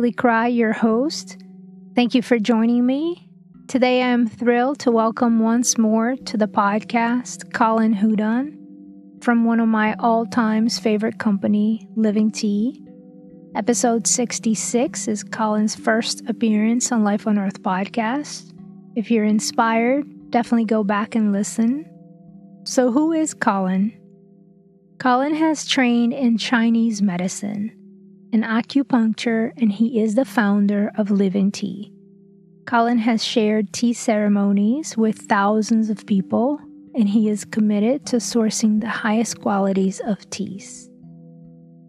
everyone. Cry, your host. Thank you for joining me. Today, I'm thrilled to welcome once more to the podcast Colin Hudon from one of my all times favorite company, Living Tea. Episode 66 is Colin's first appearance on Life on Earth podcast. If you're inspired, definitely go back and listen. So, who is Colin? Colin has trained in Chinese medicine and acupuncture, and he is the founder of Living Tea. Colin has shared tea ceremonies with thousands of people, and he is committed to sourcing the highest qualities of teas.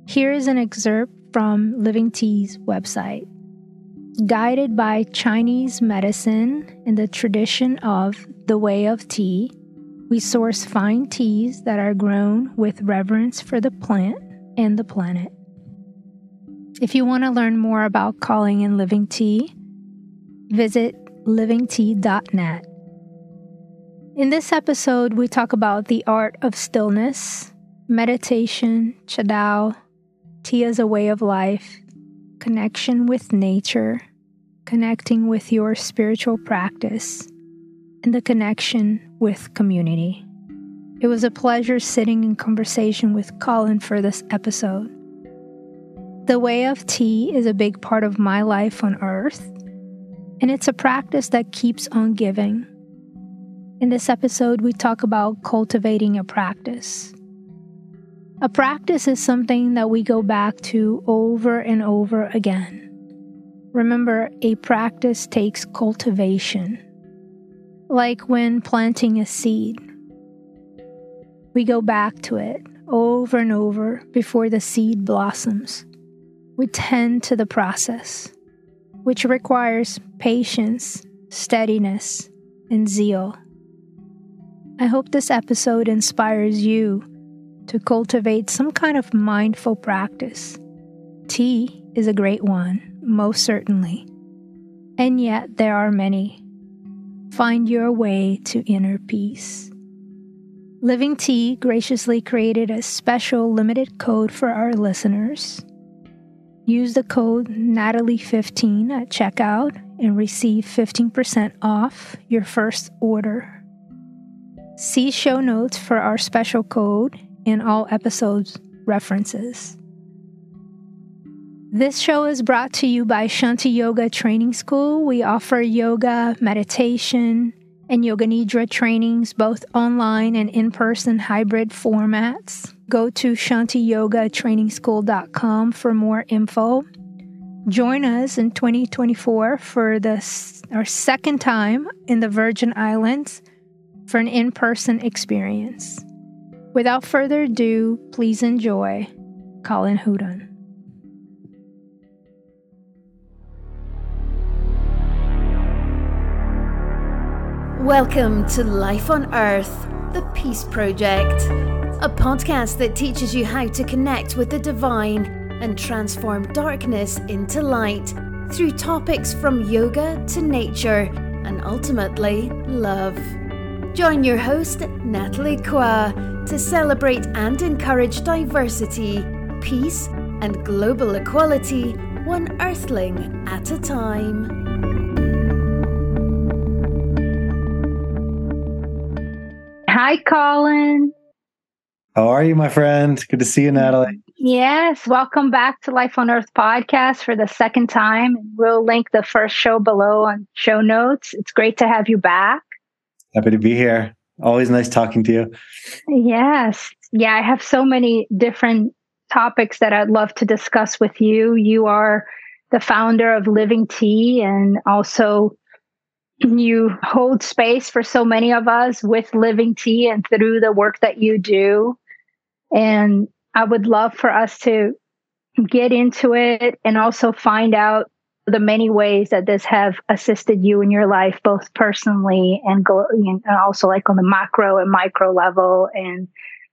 Here is an excerpt from Living Tea's website. Guided by Chinese medicine and the tradition of the way of tea, we source fine teas that are grown with reverence for the plant and the planet. If you want to learn more about Colin and living tea, visit livingtea.net. In this episode, we talk about the art of stillness, meditation, Cha Dao, tea as a way of life, connection with nature, connecting with your spiritual practice, and the connection with community. It was a pleasure sitting in conversation with Colin for this episode. The way of tea is a big part of my life on earth, and it's a practice that keeps on giving. In this episode, we talk about cultivating a practice. A practice is something that we go back to over and over again. Remember, a practice takes cultivation like when planting a seed. We go back to it over and over before the seed blossoms. We tend to the process, which requires patience, steadiness, and zeal. I hope this episode inspires you to cultivate some kind of mindful practice. Tea is a great one, most certainly. And yet, there are many find your way to inner peace. Living Tea graciously created a special limited code for our listeners. Use the code Nathalie15 at checkout and receive 15% off your first order. See show notes for our special code and all episodes references. This show is brought to you by Shanti Yoga Training School. We offer yoga, meditation, and Yoga Nidra trainings, both online and in person hybrid formats. Go to shantiyogatrainingschool.com for more info. Join us in 2024 for this, our second time in the Virgin Islands for an in person experience. Without further ado, please enjoy Colin Hudon. Welcome to Life on Earth, the Peace Project, a podcast that teaches you how to connect with the divine and transform darkness into light through topics from yoga to nature and ultimately love. Join your host, Nathalie Kwa, to celebrate and encourage diversity, peace, and global equality, one earthling at a time. Hi, Colin. How are you, my friend? Good to see you, Nathalie. Yes, welcome back to Life on Earth podcast for the second time. We'll link the first show below on show notes. It's great to have you back. Happy to be here. Always nice talking to you. Yes. Yeah, I have so many different topics that I'd love to discuss with you. You are the founder of Living Tea and also you hold space for so many of us with living tea and through the work that you do. And I would love for us to get into it and also find out the many ways that this have assisted you in your life, both personally and, go, and also like on the macro and micro level, and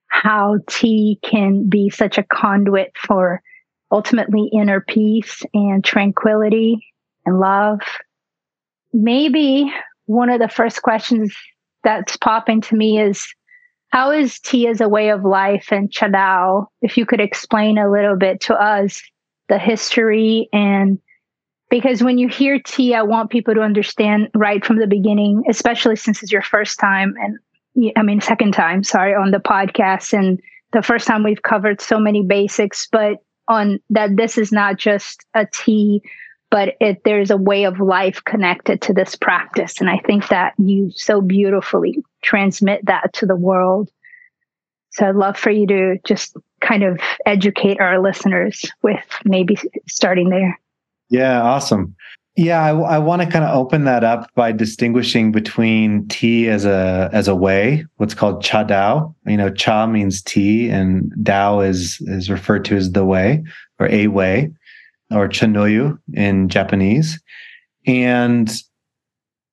how tea can be such a conduit for ultimately inner peace and tranquility and love. Maybe one of the first questions that's popping to me is How is tea as a way of life and Cha Dao? If you could explain a little bit to us the history and because when you hear tea, I want people to understand right from the beginning, especially since it's your first time and I mean, second time, sorry, on the podcast. And the first time we've covered so many basics, but on that this is not just a tea, but it, there's a way of life connected to this practice. And I think that you so beautifully transmit that to the world. So I'd love for you to just kind of educate our listeners with maybe starting there. Yeah, awesome. Yeah, I, I want to kind of open that up by distinguishing between tea as a as a way, what's called cha dao. You know, cha means tea, and dao is is referred to as the way or a way, or chanoyu in Japanese. And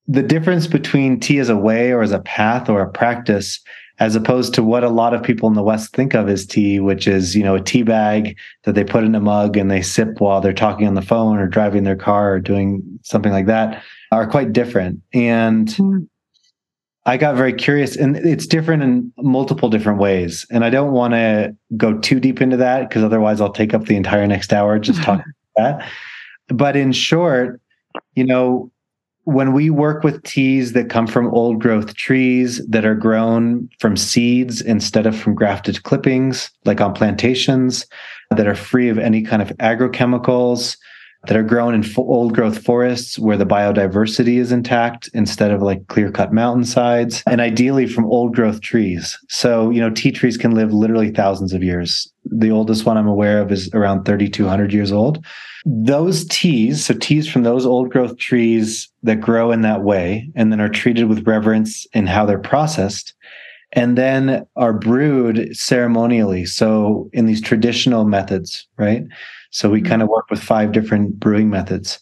the difference between tea as a way or as a path or a practice as opposed to what a lot of people in the West think of as tea, which is, you know, a tea bag that they put in a mug and they sip while they're talking on the phone or driving their car or doing something like that, are quite different. And mm. I got very curious, and it's different in multiple different ways. And I don't want to go too deep into that because otherwise I'll take up the entire next hour just talking that. But in short, you know, when we work with teas that come from old growth trees that are grown from seeds instead of from grafted clippings, like on plantations, that are free of any kind of agrochemicals, that are grown in old growth forests where the biodiversity is intact instead of like clear cut mountainsides, and ideally from old growth trees. So, you know, tea trees can live literally thousands of years. The oldest one I'm aware of is around 3,200 years old those teas, so teas from those old growth trees that grow in that way and then are treated with reverence in how they're processed and then are brewed ceremonially. So in these traditional methods, right? So we mm-hmm. kind of work with five different brewing methods.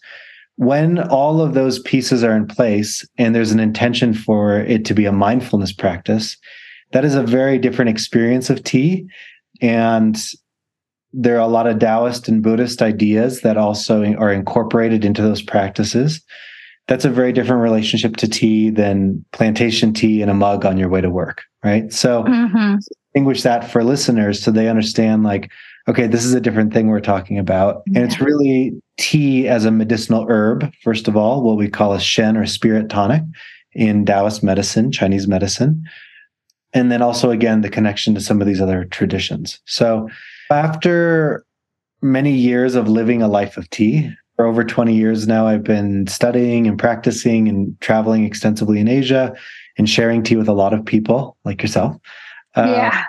When all of those pieces are in place and there's an intention for it to be a mindfulness practice, that is a very different experience of tea. And there are a lot of Taoist and Buddhist ideas that also are incorporated into those practices. That's a very different relationship to tea than plantation tea in a mug on your way to work, right? So mm-hmm. distinguish that for listeners so they understand like, okay, this is a different thing we're talking about. Yeah. And it's really tea as a medicinal herb, first of all, what we call a shen or spirit tonic in Taoist medicine, Chinese medicine. And then also again the connection to some of these other traditions. So after many years of living a life of tea, for over 20 years now, I've been studying and practicing and traveling extensively in Asia and sharing tea with a lot of people like yourself. Uh, yeah.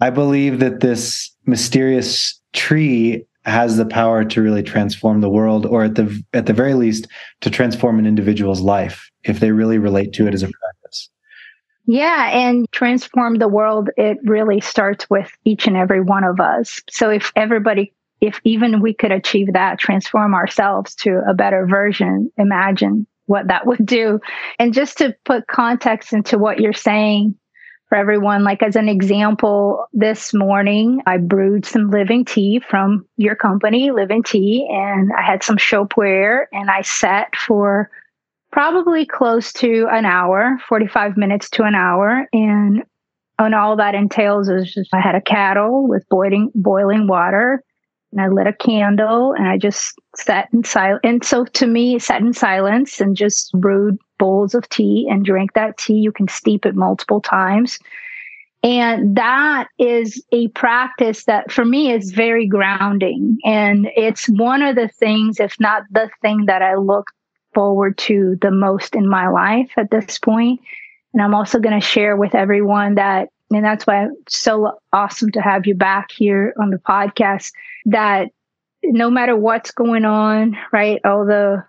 I believe that this mysterious tree has the power to really transform the world or at the at the very least to transform an individual's life if they really relate to it as a practice. Yeah, and transform the world, it really starts with each and every one of us. So if everybody, if even we could achieve that, transform ourselves to a better version, imagine what that would do. And just to put context into what you're saying for everyone, like as an example, this morning I brewed some living tea from your company, Living Tea, and I had some shopware and I sat for probably close to an hour, 45 minutes to an hour. And and all that entails is just I had a kettle with boiling boiling water and I lit a candle and I just sat in silence. And so to me, sat in silence and just brewed bowls of tea and drink that tea. You can steep it multiple times. And that is a practice that for me is very grounding. And it's one of the things, if not the thing that I look forward to the most in my life at this point. And I'm also going to share with everyone that, and that's why it's so awesome to have you back here on the podcast, that no matter what's going on, right, all the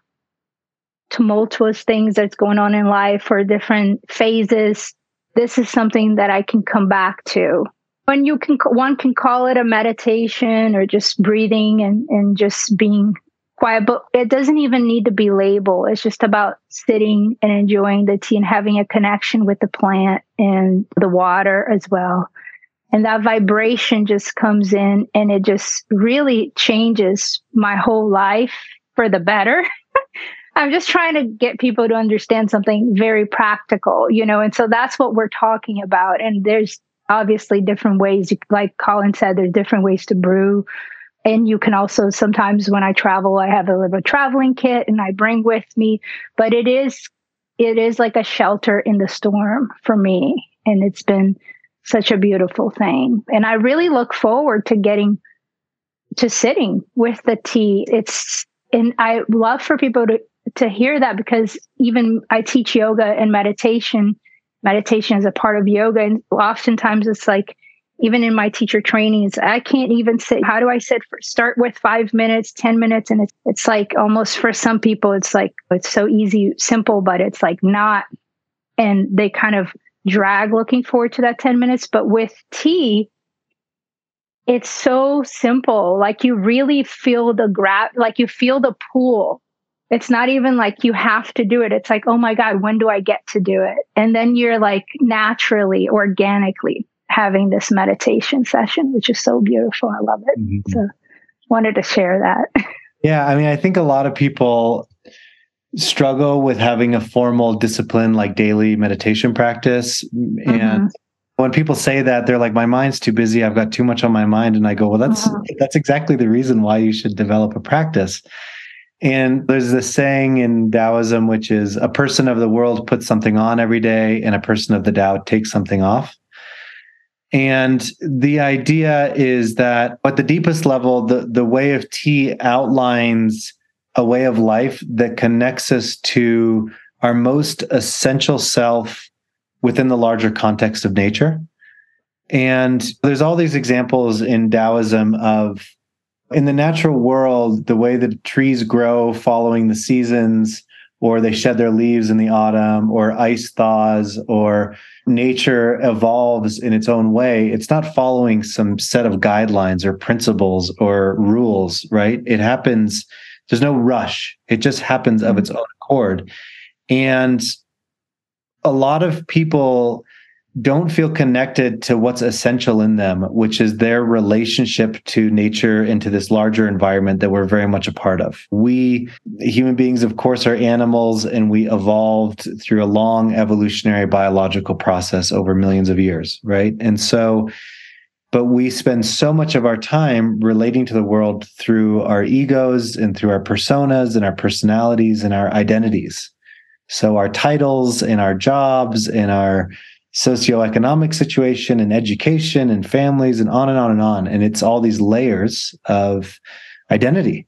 tumultuous things that's going on in life or different phases, this is something that I can come back to. When you can, one can call it a meditation or just breathing and, and just being quiet, but it doesn't even need to be labeled. It's just about sitting and enjoying the tea and having a connection with the plant and the water as well. And that vibration just comes in and it just really changes my whole life for the better. I'm just trying to get people to understand something very practical, you know, and so that's what we're talking about. And there's obviously different ways, like Colin said, there's different ways to brew. And you can also sometimes when I travel, I have a little traveling kit and I bring with me, but it is, it is like a shelter in the storm for me. And it's been such a beautiful thing. And I really look forward to getting to sitting with the tea. It's, and I love for people to, to hear that because even I teach yoga and meditation. Meditation is a part of yoga. And oftentimes it's like, even in my teacher trainings, I can't even sit. How do I sit for start with five minutes, 10 minutes? And it's, it's like almost for some people, it's like, it's so easy, simple, but it's like not. And they kind of drag looking forward to that 10 minutes. But with tea, it's so simple. Like you really feel the grab, like you feel the pool. It's not even like you have to do it. It's like, oh my God, when do I get to do it? And then you're like naturally, organically having this meditation session, which is so beautiful. I love it. Mm-hmm. So wanted to share that. Yeah. I mean, I think a lot of people struggle with having a formal discipline like daily meditation practice. Mm-hmm. And when people say that they're like my mind's too busy i've got too much on my mind and i go well that's uh-huh. that's exactly the reason why you should develop a practice and there's this saying in taoism which is a person of the world puts something on every day and a person of the tao takes something off and the idea is that at the deepest level the the way of tea outlines a way of life that connects us to our most essential self within the larger context of nature. And there's all these examples in Taoism of in the natural world, the way that trees grow following the seasons, or they shed their leaves in the autumn, or ice thaws, or nature evolves in its own way. It's not following some set of guidelines or principles or rules, right? It happens, there's no rush. It just happens of mm-hmm. its own accord. And a lot of people don't feel connected to what's essential in them, which is their relationship to nature and to this larger environment that we're very much a part of. We human beings, of course, are animals and we evolved through a long evolutionary biological process over millions of years, right? And so, but we spend so much of our time relating to the world through our egos and through our personas and our personalities and our identities. So our titles and our jobs and our socioeconomic situation and education and families and on and on and on. And it's all these layers of identity.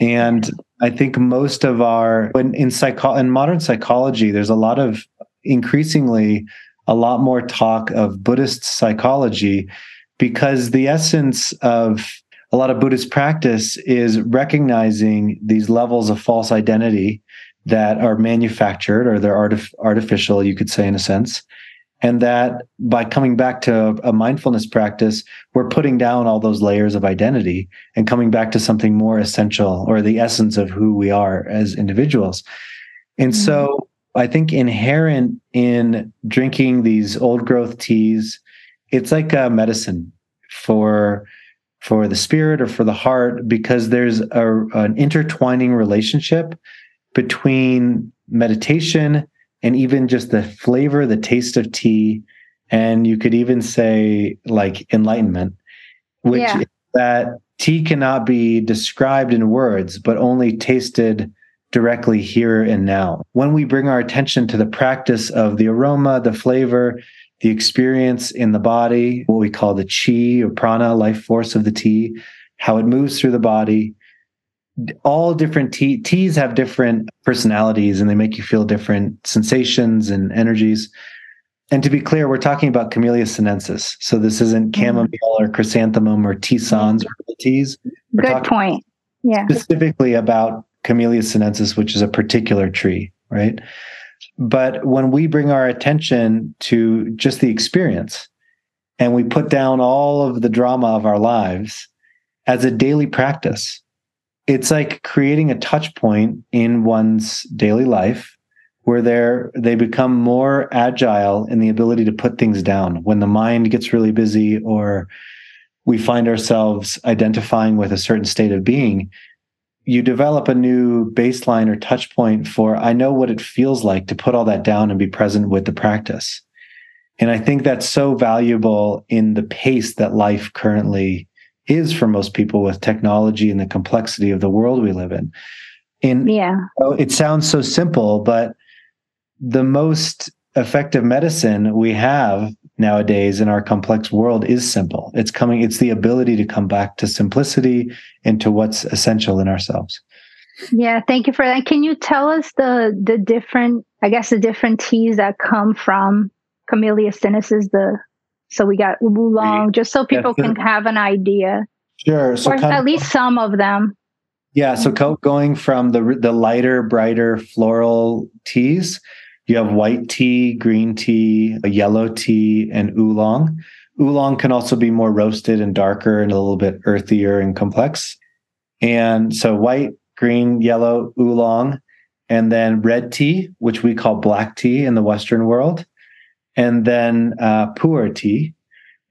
And I think most of our in, in psycho in modern psychology, there's a lot of increasingly a lot more talk of Buddhist psychology because the essence of a lot of Buddhist practice is recognizing these levels of false identity that are manufactured or they're artif- artificial, you could say, in a sense. And that by coming back to a mindfulness practice, we're putting down all those layers of identity and coming back to something more essential or the essence of who we are as individuals. And mm-hmm. so I think inherent in drinking these old growth teas, it's like a medicine for for the spirit or for the heart because there's a, an intertwining relationship between meditation and even just the flavor, the taste of tea, and you could even say like enlightenment, which yeah. that tea cannot be described in words, but only tasted directly here and now. When we bring our attention to the practice of the aroma, the flavor, the experience in the body, what we call the chi or prana, life force of the tea, how it moves through the body, all different tea, teas have different personalities and they make you feel different sensations and energies. And to be clear, we're talking about Camellia sinensis. So this isn't mm-hmm. chamomile or chrysanthemum or tisanes or teas. We're Good point. Yeah. Specifically about Camellia sinensis, which is a particular tree, right? But when we bring our attention to just the experience and we put down all of the drama of our lives as a daily practice, it's like creating a touch point in one's daily life where they're they become more agile in the ability to put things down when the mind gets really busy or we find ourselves identifying with a certain state of being you develop a new baseline or touch point for I know what it feels like to put all that down and be present with the practice. And I think that's so valuable in the pace that life currently is for most people with technology and the complexity of the world we live in. And yeah, it sounds so simple, but the most effective medicine we have nowadays in our complex world is simple. It's coming, it's the ability to come back to simplicity and to what's essential in ourselves. Yeah, thank you for that. Can you tell us the the different, I guess, the different teas that come from Camellia sinensis? The so we got oolong, just so people yeah, can have an idea. Sure. So or at least some of them. Yeah. So going from the the lighter, brighter floral teas you have white tea, green tea, a yellow tea, and oolong. Oolong can also be more roasted and darker and a little bit earthier and complex. And so white, green, yellow, oolong, and then red tea, which we call black tea in the Western world, and then uh, pu'er tea.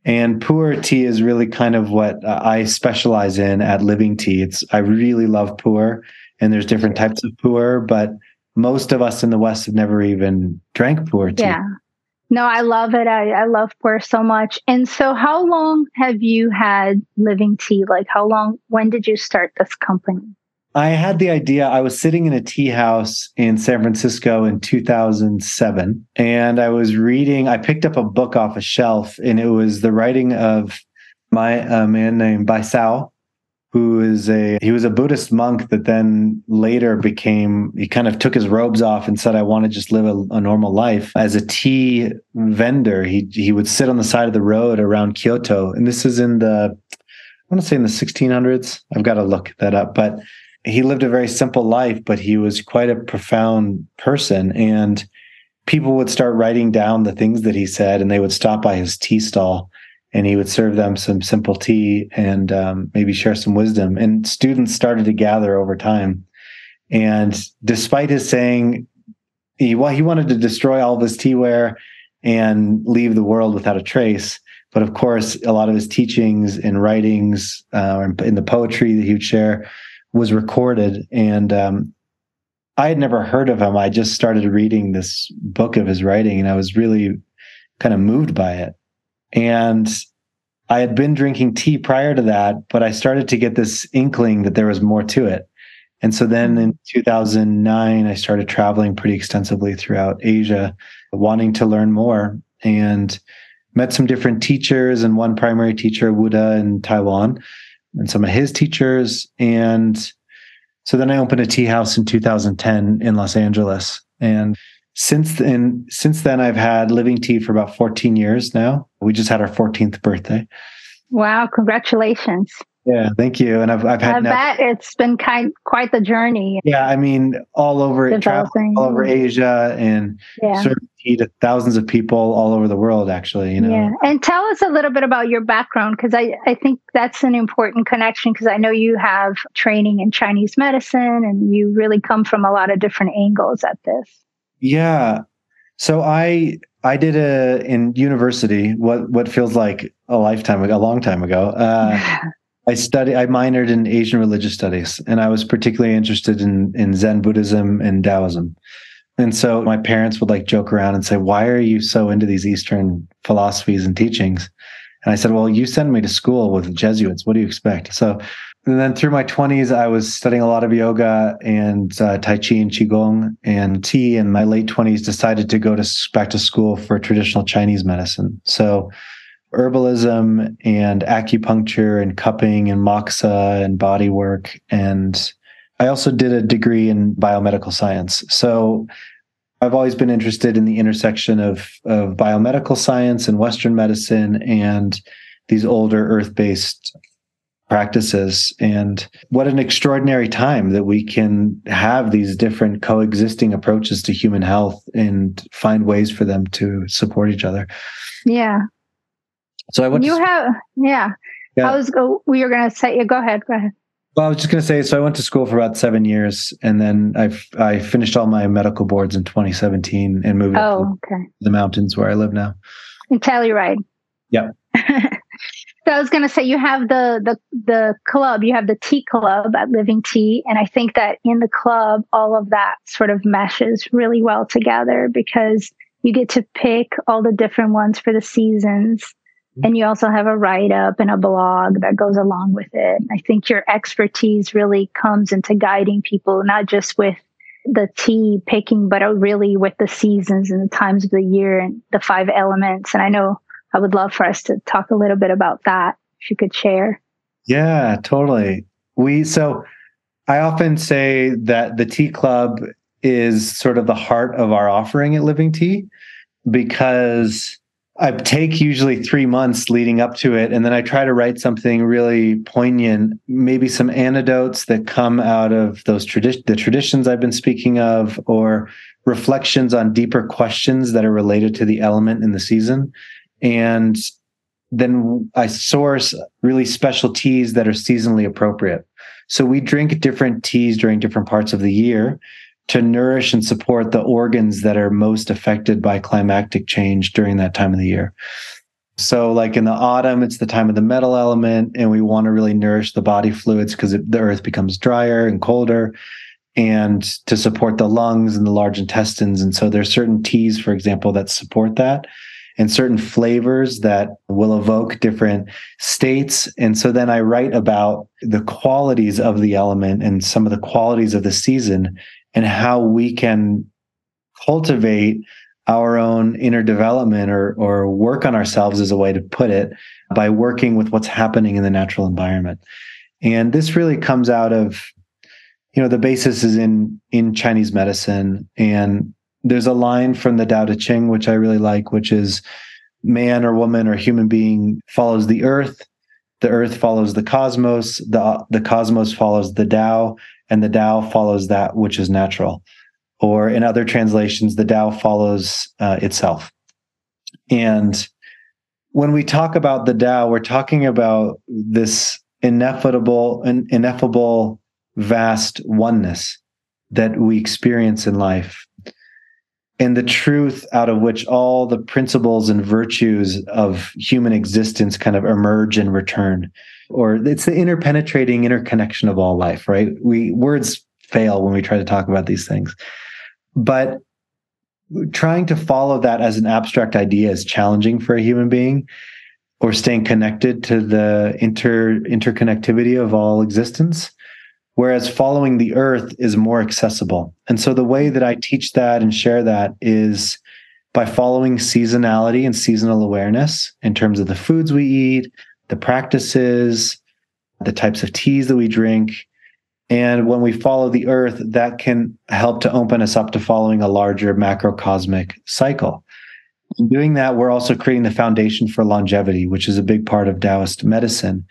And pu'er tea is really kind of what uh, I specialize in at Living Tea. It's I really love pu'er, and there's different types of pu'er, but most of us in the West have never even drank pu'er tea. Yeah. No, I love it. I, I love pu'er so much. And so, how long have you had Living Tea? Like, how long, when did you start this company? I had the idea. I was sitting in a tea house in San Francisco in 2007, and I was reading. I picked up a book off a shelf, and it was the writing of my a man named Bai Sao, who is a he was a Buddhist monk that then later became he kind of took his robes off and said I want to just live a, a, normal life as a tea vendor he he would sit on the side of the road around Kyoto and this is in the I want to say in the 1600s I've got to look that up but he lived a very simple life but he was quite a profound person and people would start writing down the things that he said and they would stop by his tea stall and he would serve them some simple tea and um, maybe share some wisdom. And students started to gather over time. And despite his saying, he, well, he wanted to destroy all of his teaware and leave the world without a trace. But of course, a lot of his teachings and writings uh, in the poetry that he would share was recorded. And um, I had never heard of him. I just started reading this book of his writing, and I was really kind of moved by it. And I had been drinking tea prior to that, but I started to get this inkling that there was more to it. And so then in 2009, I started traveling pretty extensively throughout Asia, wanting to learn more and met some different teachers and one primary teacher, Wu De in Taiwan, and some of his teachers. And so then I opened a tea house in 2010 in Los Angeles. And since then, since then, I've had Living Tea for about 14 years now. We just had our 14th birthday. Wow! Congratulations. Yeah, thank you. And I've I've had. I now, bet it's been kind quite the journey. Yeah, I mean, all over traveling all over Asia and yeah. serving to thousands of people all over the world. Actually, you know. Yeah, and tell us a little bit about your background because I I think that's an important connection because I know you have training in Chinese medicine and you really come from a lot of different angles at this. Yeah. So I I did a in university what what feels like a lifetime ago, a long time ago. Uh, I studied. I minored in Asian religious studies, and I was particularly interested in in Zen Buddhism and Taoism. And so my parents would like joke around and say, "Why are you so into these Eastern philosophies and teachings?" And I said, "Well, you send me to school with Jesuits. What do you expect?" So and then through my 20s, I was studying a lot of yoga and uh, Tai Chi and Qigong and tea. In my late 20s, decided to go to back to school for traditional Chinese medicine. So herbalism and acupuncture and cupping and moxa and body work. And I also did a degree in biomedical science. So I've always been interested in the intersection of, of biomedical science and Western medicine and these older earth based practices. And what an extraordinary time that we can have these different coexisting approaches to human health and find ways for them to support each other. Yeah. So i want you have yeah. yeah. I was go we were gonna say yeah, go ahead go ahead well, I was just going to say, so I went to school for about seven years, and then I I finished all my medical boards in 2017 and moved oh, to okay. the mountains where I live now. In Telluride. Yep. So I was going to say you have the the the club, you have the tea club at Living Tea, and I think that in the club all of that sort of meshes really well together because you get to pick all the different ones for the seasons. Mm-hmm. And you also have a write up and a blog that goes along with it. I think your expertise really comes into guiding people, not just with the tea picking, but really with the seasons and the times of the year and the five elements. And I know I would love for us to talk a little bit about that if you could share. Yeah, totally. We so I often say that the tea club is sort of the heart of our offering at Living Tea because I take usually three months leading up to it, and then I try to write something really poignant, maybe some anecdotes that come out of those tradi- the traditions I've been speaking of, or reflections on deeper questions that are related to the element in the season. And then I source really special teas that are seasonally appropriate. So we drink different teas during different parts of the year to nourish and support the organs that are most affected by climactic change during that time of the year. So, like in the autumn, it's the time of the metal element, and we want to really nourish the body fluids because the earth becomes drier and colder, and to support the lungs and the large intestines. And so, there's certain teas, for example, that support that and certain flavors that will evoke different states. And so then I write about the qualities of the element and some of the qualities of the season and how we can cultivate our own inner development or or work on ourselves is a way to put it by working with what's happening in the natural environment. And this really comes out of you know the basis is in in Chinese medicine. And there's a line from the Tao Te Ching, which I really like, which is man or woman or human being follows the earth, the earth follows the cosmos, the, the cosmos follows the Tao, and the Tao follows that which is natural. Or in other translations, the Tao follows uh, itself. And when we talk about the Tao, we're talking about this ineffable, ineffable, vast oneness that we experience in life and the truth out of which all the principles and virtues of human existence kind of emerge and return or it's the interpenetrating interconnection of all life right we words fail when we try to talk about these things but trying to follow that as an abstract idea is challenging for a human being or staying connected to the inter interconnectivity of all existence whereas following the earth is more accessible. And so the way that I teach that and share that is by following seasonality and seasonal awareness in terms of the foods we eat, the practices, the types of teas that we drink. And when we follow the earth, that can help to open us up to following a larger macrocosmic cycle. In doing that, we're also creating the foundation for longevity, which is a big part of Taoist medicine,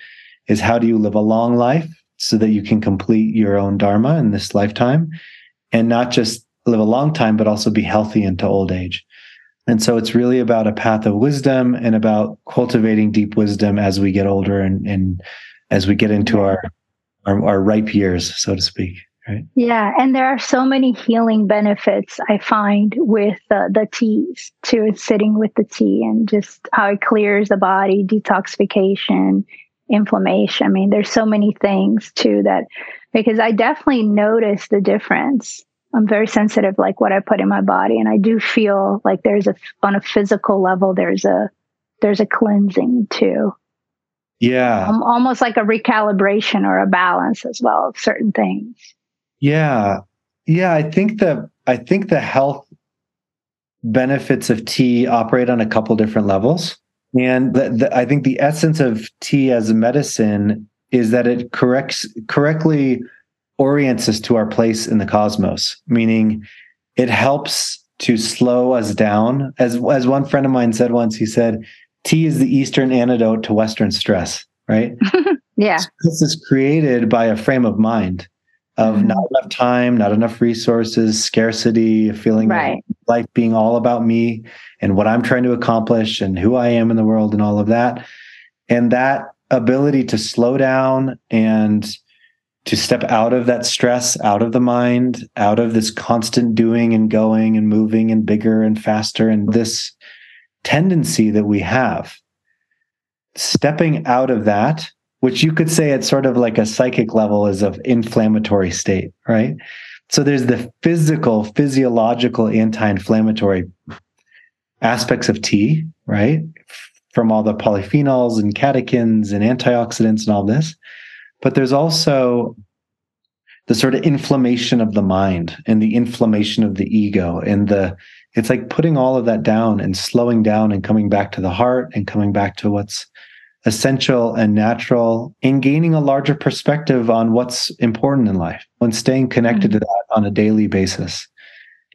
is how do you live a long life so that you can complete your own dharma in this lifetime and not just live a long time but also be healthy into old age and so it's really about a path of wisdom and about cultivating deep wisdom as we get older and, and as we get into our, our, our ripe years so to speak right yeah and there are so many healing benefits i find with uh, the teas too sitting with the tea and just how it clears the body detoxification inflammation. I mean, there's so many things too that because I definitely notice the difference. I'm very sensitive, like what I put in my body, and I do feel like there's a on a physical level there's a there's a cleansing too. Yeah, um, almost like a recalibration or a balance as well of certain things. Yeah, yeah. I think the I think the health benefits of tea operate on a couple different levels. And the, the, I think the essence of tea as a medicine is that it corrects correctly orients us to our place in the cosmos, meaning it helps to slow us down. As as one friend of mine said once, he said, "Tea is the Eastern antidote to Western stress." Right? yeah. This is created by a frame of mind of mm-hmm. not enough time, not enough resources, scarcity, feeling right. life being all about me and what I'm trying to accomplish and who I am in the world and all of that. And that ability to slow down and to step out of that stress, out of the mind, out of this constant doing and going and moving and bigger and faster, and this tendency that we have stepping out of that, which you could say at sort of like a psychic level is of inflammatory state, right? So there's the physical, physiological anti-inflammatory aspects of tea, right? From all the polyphenols and catechins and antioxidants and all this. But there's also the sort of inflammation of the mind and the inflammation of the ego and the it's like putting all of that down and slowing down and coming back to the heart and coming back to what's essential and natural and gaining a larger perspective on what's important in life and staying connected mm-hmm. to that on a daily basis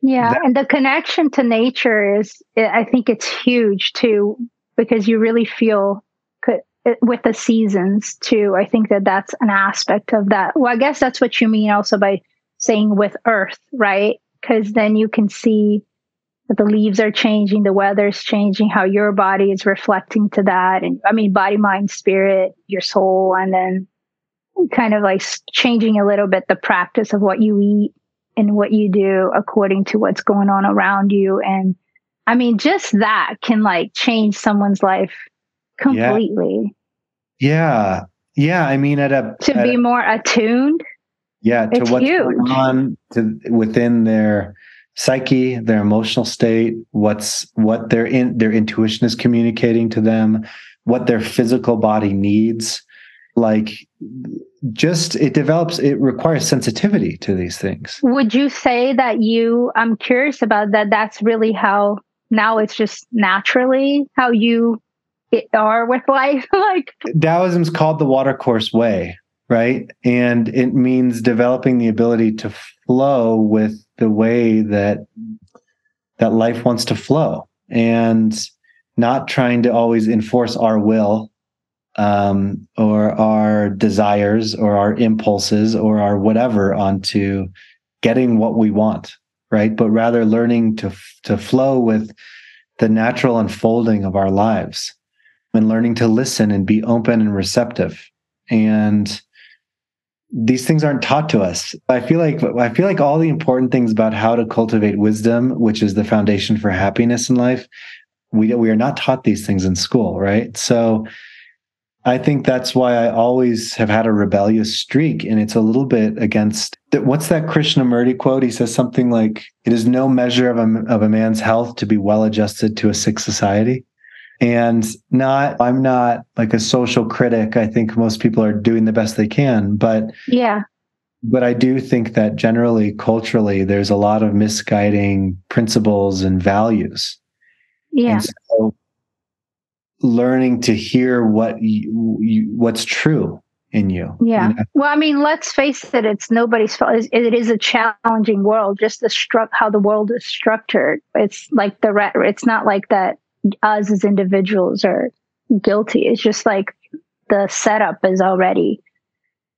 yeah that- and the connection to nature is i think it's huge too because you really feel with the seasons too i think that that's an aspect of that well i guess that's what you mean also by saying with earth right because then you can see that the leaves are changing, the weather's changing, how your body is reflecting to that. And I mean, body, mind, spirit, your soul, and then kind of like changing a little bit the practice of what you eat and what you do according to what's going on around you. And I mean, just that can like change someone's life completely. Yeah. Yeah. yeah. I mean, at a to at be a, more attuned. Yeah. To what's huge. going on to within their psyche, their emotional state, what's what their in their intuition is communicating to them, what their physical body needs. Like just it develops it requires sensitivity to these things. Would you say that you I'm curious about that that's really how now it's just naturally how you are with life like Taoism's called the watercourse way, right? And it means developing the ability to flow with the way that that life wants to flow and not trying to always enforce our will um, or our desires or our impulses or our whatever onto getting what we want right but rather learning to to flow with the natural unfolding of our lives and learning to listen and be open and receptive and these things aren't taught to us. I feel like I feel like all the important things about how to cultivate wisdom, which is the foundation for happiness in life, we we are not taught these things in school, right? So I think that's why I always have had a rebellious streak, and it's a little bit against. What's that Krishnamurti quote? He says something like, "It is no measure of a of a man's health to be well adjusted to a sick society." And not i'm not like a social critic. I think most people are doing the best they can but yeah. but i do think that generally culturally there's a lot of misguiding principles and values. Yeah. And so learning to hear what you, you, what's true in you. Yeah. You know? well i mean let's face it it's nobody's fault. It is a challenging world just the stru- how the world is structured. It's like the it's not like that us as individuals are guilty. It's just like the setup is already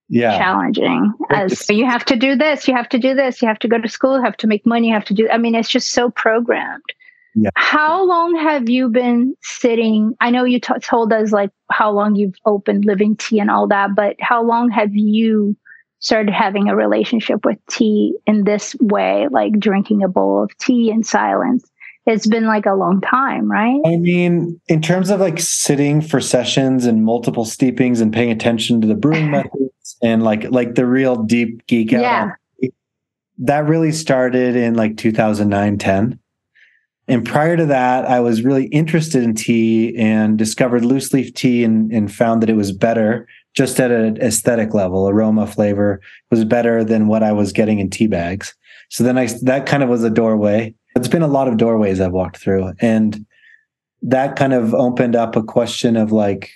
yeah challenging as you have to do this you have to do this you have to go to school you have to make money you have to do i mean it's just so programmed yeah. how long have you been sitting i know you t- told us like how long you've opened living tea and all that but how long have you started having a relationship with tea in this way like drinking a bowl of tea in silence it's been like a long time, right? I mean, in terms of like sitting for sessions and multiple steepings and paying attention to the brewing methods and like like the real deep geek out. Yeah. That really started in like 2009, 10. And prior to that, I was really interested in tea and discovered loose leaf tea and, and found that it was better just at an aesthetic level, aroma, flavor was better than what I was getting in tea bags. So then I that kind of was a doorway it's been a lot of doorways I've walked through. And that kind of opened up a question of like,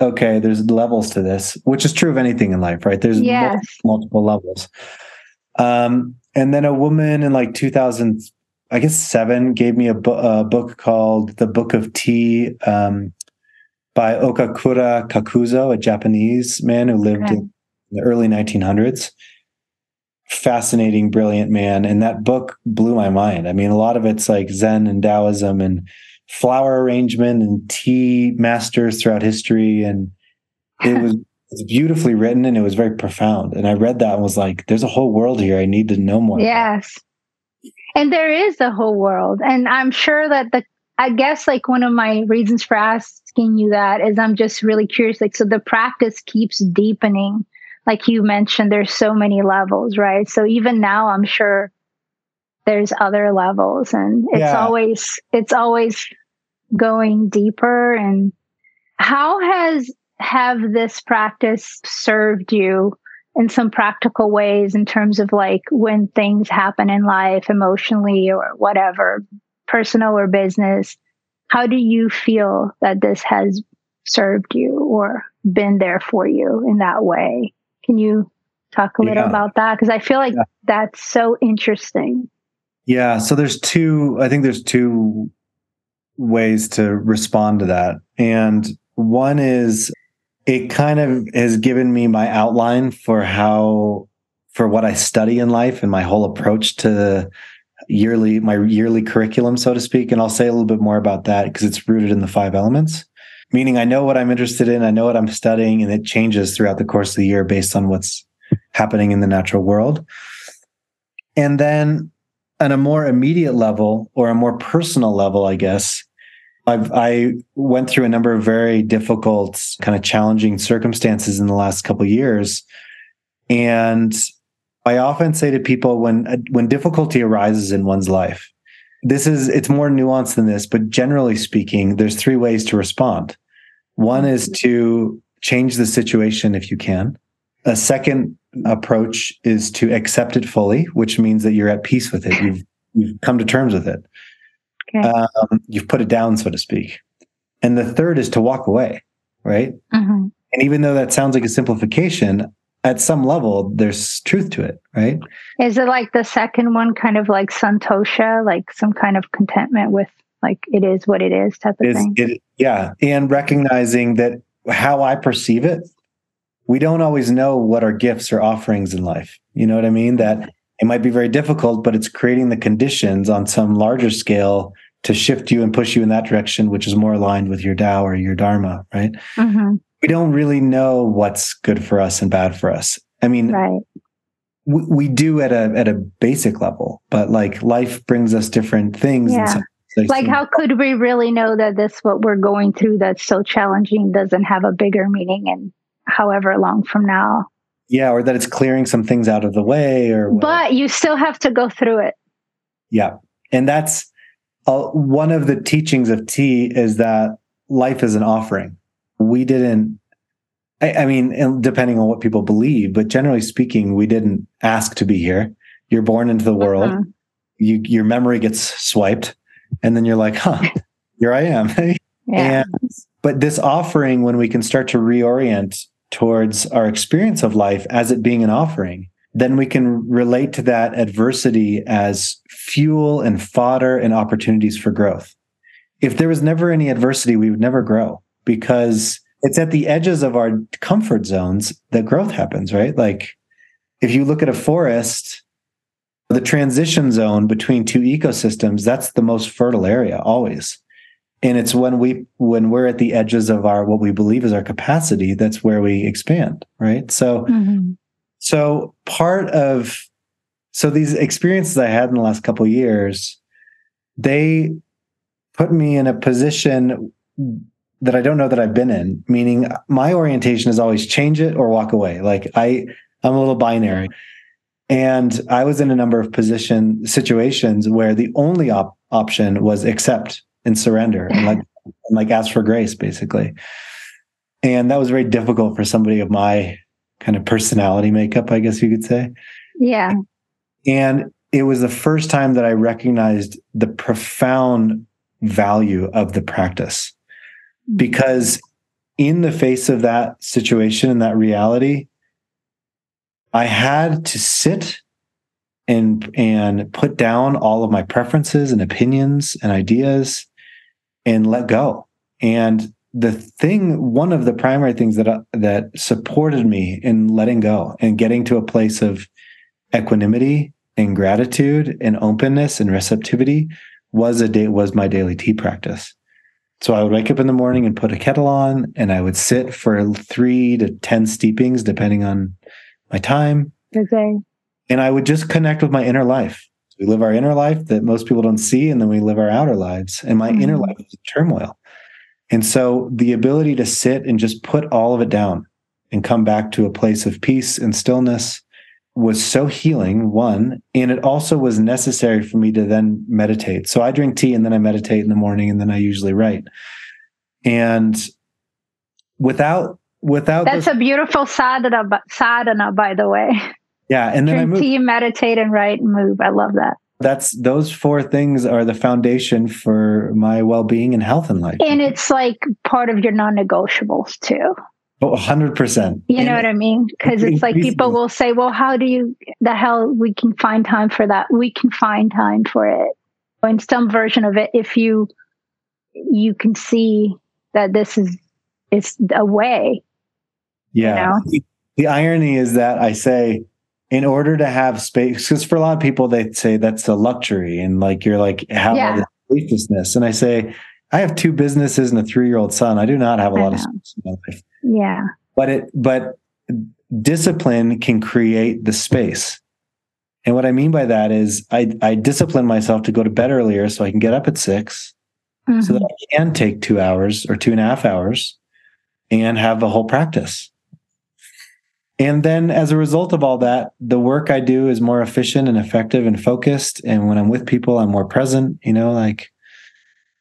okay, there's levels to this, which is true of anything in life, right? There's yes. multiple, multiple levels. Um, and then a woman in like 2000, I guess seven, gave me a, bu- a book called The Book of Tea um, by Okakura Kakuzo, a Japanese man who lived okay. in the early 1900s fascinating, brilliant man. And that book blew my mind. I mean, a lot of it's like Zen and Taoism and flower arrangement and tea masters throughout history. And it was it's beautifully written and it was very profound. And I read that and was like, there's a whole world here. I need to know more. Yes. And there is a whole world. And I'm sure that the I guess like one of my reasons for asking you that is I'm just really curious. Like, so the practice keeps deepening. Like you mentioned, there's so many levels, right? So even now, I'm sure there's other levels and it's yeah. always, it's always going deeper. And how has, have this practice served you in some practical ways in terms of like when things happen in life emotionally or whatever personal or business, how do you feel that this has served you or been there for you in that way? Can you talk a little yeah. about that? Because I feel like yeah. that's so interesting. Yeah. So there's two, I think there's two ways to respond to that. And one is it kind of has given me my outline for how, for what I study in life and my whole approach to yearly my yearly curriculum so to speak and i'll say a little bit more about that because it's rooted in the five elements meaning i know what i'm interested in i know what i'm studying and it changes throughout the course of the year based on what's happening in the natural world. And then on a more immediate level or a more personal level i guess I've, I went through a number of very difficult, kind of challenging circumstances in the last couple years, and I often say to people when when difficulty arises in one's life, this is it's more nuanced than this, but generally speaking, there's three ways to respond. One is mm-hmm. to change the situation if you can. A second approach is to accept it fully, which means that you're at peace with it. You've you've come to terms with it. Okay. Um, you've put it down, so to speak. And the third is to walk away, right? Mm-hmm. And even though that sounds like a simplification, at some level there's truth to it right? Is it like the second one kind of like santosha like some kind of contentment with like it is what it is type of thing? it, yeah and recognizing that how i perceive it we don't always know what our gifts or offerings in life you know what i mean? That it might be very difficult but it's creating the conditions on some larger scale to shift you and push you in that direction which is more aligned with your dao or your dharma right? Mm-hmm we don't really know what's good for us and bad for us. I mean, right. we, we do at a at a basic level, but like life brings us different things. Yeah. like, like how could we really know that this what we're going through that's so challenging doesn't have a bigger meaning and however long from now? Yeah, or that it's clearing some things out of the way or But you still have to go through it. Yeah. And that's uh, one of the teachings of tea is that life is an offering we didn't I, I, mean depending on what people believe but generally speaking we didn't ask to be here. You're born into the world. Uh-huh. you your memory gets swiped and then you're like huh here i am. Yeah. and but this offering when we can start to reorient towards our experience of life as it being an offering then we can relate to that adversity as fuel and fodder and opportunities for growth. If there was never any adversity we would never grow because it's at the edges of our comfort zones that growth happens, right? Like if you look at a forest, the transition zone between two ecosystems, that's the most fertile area always. And it's when we when we're at the edges of our what we believe is our capacity, that's where we expand, right? So mm-hmm. so part of so these experiences I had in the last couple years, they put me in a position that I don't know that I've been in, meaning my orientation is always change it or walk away. Like I, I'm a little binary. And I was in a number of position situations where the only op- option was accept and surrender and like, and like ask for grace basically. And that was very difficult for somebody of my kind of personality makeup, I guess you could say. Yeah. And it was the first time that I recognized the profound value of the practice because in the face of that situation and that reality, I had to sit and and put down all of my preferences and opinions and ideas and let go. And the thing, one of the primary things that that supported me in letting go and getting to a place of equanimity and gratitude and openness and receptivity was a day was my daily tea practice. So I would wake up in the morning and put a kettle on, and I would sit for three to 10 steepings, depending on my time. Okay. And I would just connect with my inner life. We live our inner life that most people don't see, and then we live our outer lives. And my mm-hmm. inner life is a turmoil. And so the ability to sit and just put all of it down and come back to a place of peace and stillness was so healing, one. And it also was necessary for me to then meditate. So I drink tea and then I meditate in the morning and then I usually write. And without without that's those, a beautiful sadhana, sadhana, by the way. Yeah, and then Drink I move. tea, meditate, and write and move. I love that. That's those four things are the foundation for my well-being and health in life. And it's like part of your non-negotiables too. Oh, 100%. You know what I mean? Because it's like people will say, well, how do you, the hell we can find time for that? We can find time for it. In some version of it, if you, you can see that this is, it's a way. Yeah. You know? The irony is that I say, in order to have space, because for a lot of people, they say that's a luxury and like you're like, how yeah. all this spaciousness. And I say, I have two businesses and a three year old son. I do not have a I lot know. of space in my life. Yeah. But it, but discipline can create the space. And what I mean by that is I, I discipline myself to go to bed earlier so I can get up at 6 mm-hmm. so that I can take two hours or two and a half hours and have the whole practice. And then as a result of all that, the work I do is more efficient and effective and focused. And when I'm with people, I'm more present, you know, like,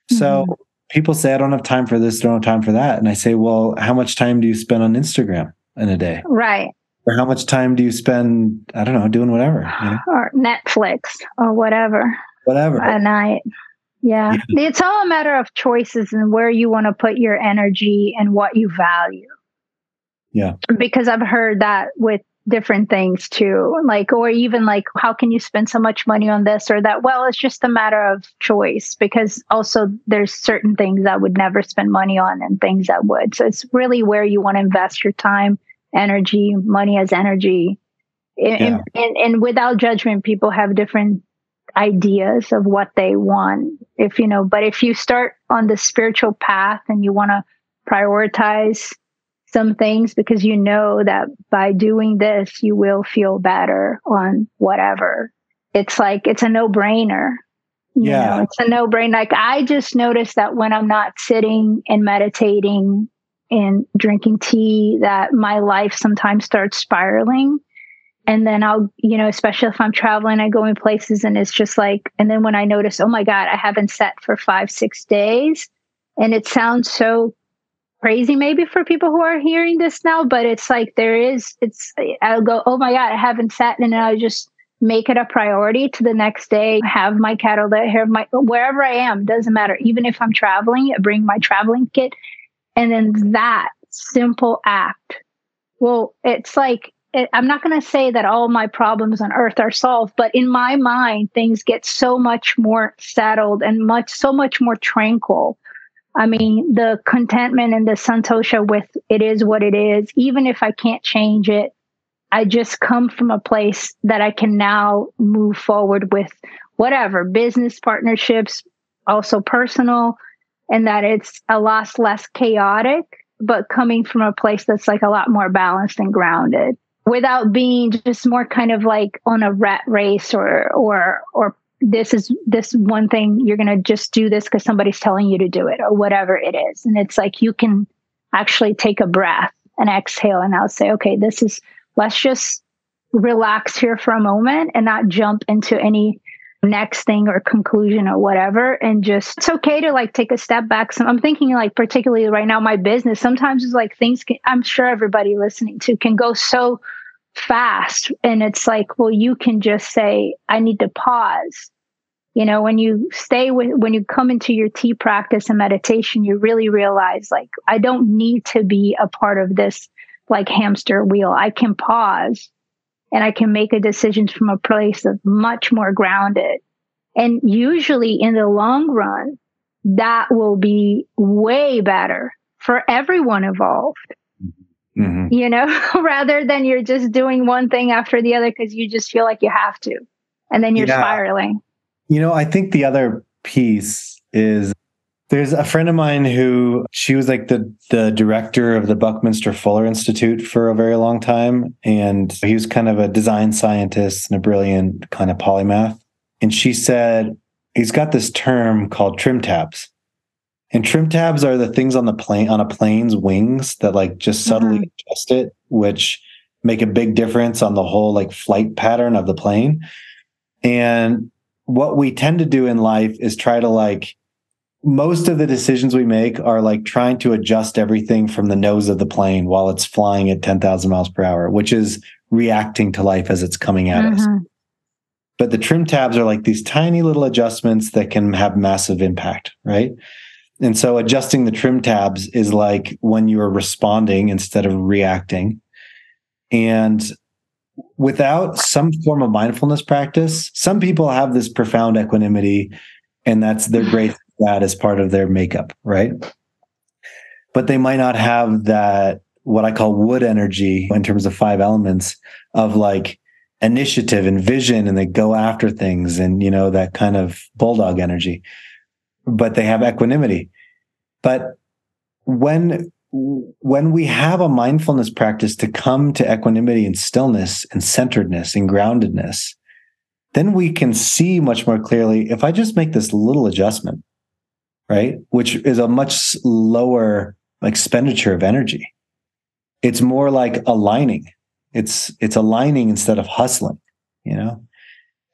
so mm-hmm. People say, I don't have time for this, don't have time for that. And I say, well, how much time do you spend on Instagram in a day? Right. Or how much time do you spend, I don't know, doing whatever? You know? Or Netflix or whatever. Whatever. At night. Yeah. yeah. It's all a matter of choices and where you want to put your energy and what you value. Yeah. Because I've heard that with different things too. Like, or even like, how can you spend so much money on this or that? Well, it's just a matter of choice because also there's certain things I would never spend money on and things that would. So it's really where you want to invest your time, energy, money as energy. Yeah. And, and, and without judgment, people have different ideas of what they want. If you know, but if you start on the spiritual path and you want to prioritize some things because you know that by doing this, you will feel better on whatever. It's like, it's a no brainer. Yeah. Know, it's a no brainer. Like I just noticed that when I'm not sitting and meditating and drinking tea, that my life sometimes starts spiraling. And then I'll, you know, especially if I'm traveling, I go in places and it's just like, and then when I notice, oh my God, I haven't sat for five, six days. And it sounds so crazy maybe for people who are hearing this now, but it's like there is, it's, I'll go, oh my God, I haven't sat and I just make it a priority to the next day, have my kettle there, have my, wherever I am, doesn't matter. Even if I'm traveling, I bring my traveling kit. And then that simple act, well, it's like, it, I'm not going to say that all my problems on earth are solved, but in my mind, things get so much more settled and much, so much more tranquil I mean, the contentment and the santosha with it is what it is, even if I can't change it, I just come from a place that I can now move forward with whatever business partnerships, also personal, and that it's a lot less chaotic, but coming from a place that's like a lot more balanced and grounded without being just more kind of like on a rat race or or or this is this one thing you're going to just do this because somebody's telling you to do it or whatever it is. And it's like you can actually take a breath and exhale and i'll say okay this is let's just relax here for a moment and not jump into any next thing or conclusion or whatever. And just it's okay to like take a step back. So i'm thinking like particularly right now my business sometimes it's like things can, i'm sure everybody listening to can go so fast. And it's like, well, you can just say, I need to pause. You know, when you stay with, when you come into your tea practice and meditation, you really realize, like, I don't need to be a part of this like hamster wheel. I can pause and I can make a decision from a place of much more grounded. And usually in the long run, that will be way better for everyone involved. Mm-hmm. You know, rather than you're just doing one thing after the other because you just feel like you have to. And then you're yeah. spiraling. You know, I think the other piece is there's a friend of mine who she was like the the director of the Buckminster Fuller Institute for a very long time and he was kind of a design scientist and a brilliant kind of polymath and she said he's got this term called trim tabs. And trim tabs are the things on the plane on a plane's wings that like just subtly mm-hmm. adjust it, which make a big difference on the whole like flight pattern of the plane. And what we tend to do in life is try to like most of the decisions we make are like trying to adjust everything from the nose of the plane while it's flying at 10,000 miles per hour, which is reacting to life as it's coming at us. Mm-hmm. But the trim tabs are like these tiny little adjustments that can have massive impact, right? And so adjusting the trim tabs is like when you are responding instead of reacting. And without some form of mindfulness practice, some people have this profound equanimity and that's their great that as part of their makeup, right? But they might not have that what I call wood energy in terms of five elements of like initiative and vision and they go after things and you know that kind of bulldog energy but they have equanimity. But when when we have a mindfulness practice to come to equanimity and stillness and centeredness and groundedness then we can see much more clearly if i just make this little adjustment right which is a much lower expenditure of energy. It's more like aligning. It's it's aligning instead of hustling you know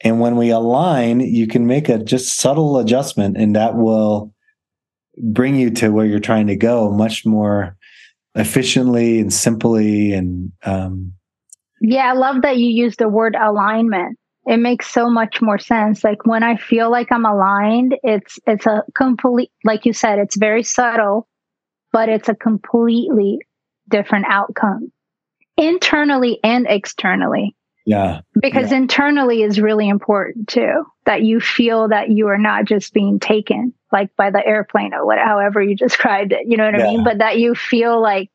and when we align you can make a just subtle adjustment and that will bring you to where you're trying to go much more efficiently and simply and um, yeah i love that you use the word alignment. It makes so much more sense. Like when i feel like i'm aligned it's it's a complete like you said it's very subtle but it's a completely different outcome internally and externally yeah. Because yeah. internally is really important too that you feel that you are not just being taken like by the airplane or whatever however you described it you know what yeah. i mean? But that you feel like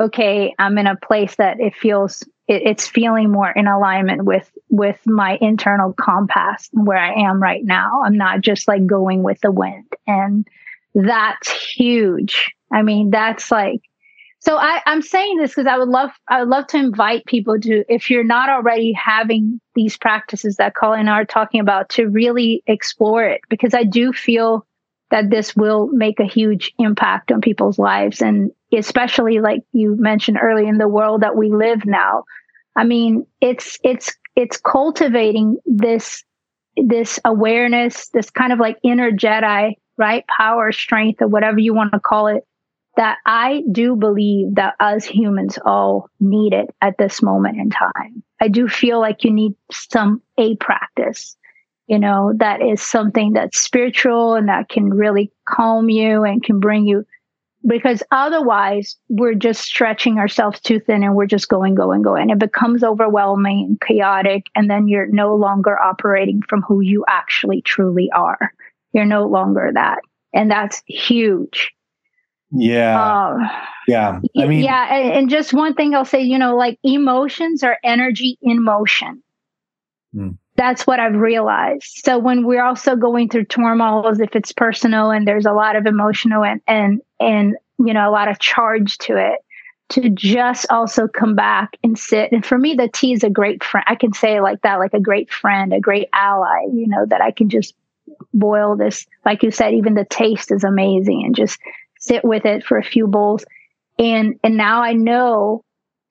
okay i'm in a place that it feels it, it's feeling more in alignment with with my internal compass where i am right now. I'm not just like going with the wind. And that's huge. I mean that's like so I, I'm saying this because I would love I would love to invite people to, if you're not already having these practices that Colin and I are talking about, to really explore it because I do feel that this will make a huge impact on people's lives and especially like you mentioned earlier in the world that we live now. I mean, it's it's it's cultivating this this awareness, this kind of like inner Jedi, right? Power, strength, or whatever you want to call it that I do believe that us humans all need it at this moment in time. I do feel like you need some a practice, you know, that is something that's spiritual and that can really calm you and can bring you because otherwise we're just stretching ourselves too thin and we're just going, going, going. It becomes overwhelming and chaotic. And then you're no longer operating from who you actually truly are. You're no longer that. And that's huge yeah. Uh, yeah. I mean, yeah. And just one thing I'll say, you know, like emotions are energy in motion. Hmm. That's what I've realized. So when we're also going through turmoils, if it's personal and there's a lot of emotional and, and, and, you know, a lot of charge to it, to just also come back and sit. And for me, the tea is a great friend. I can say like that, like a great friend, a great ally, you know, that I can just boil this. Like you said, even the taste is amazing and just sit with it for a few bowls. And and now i know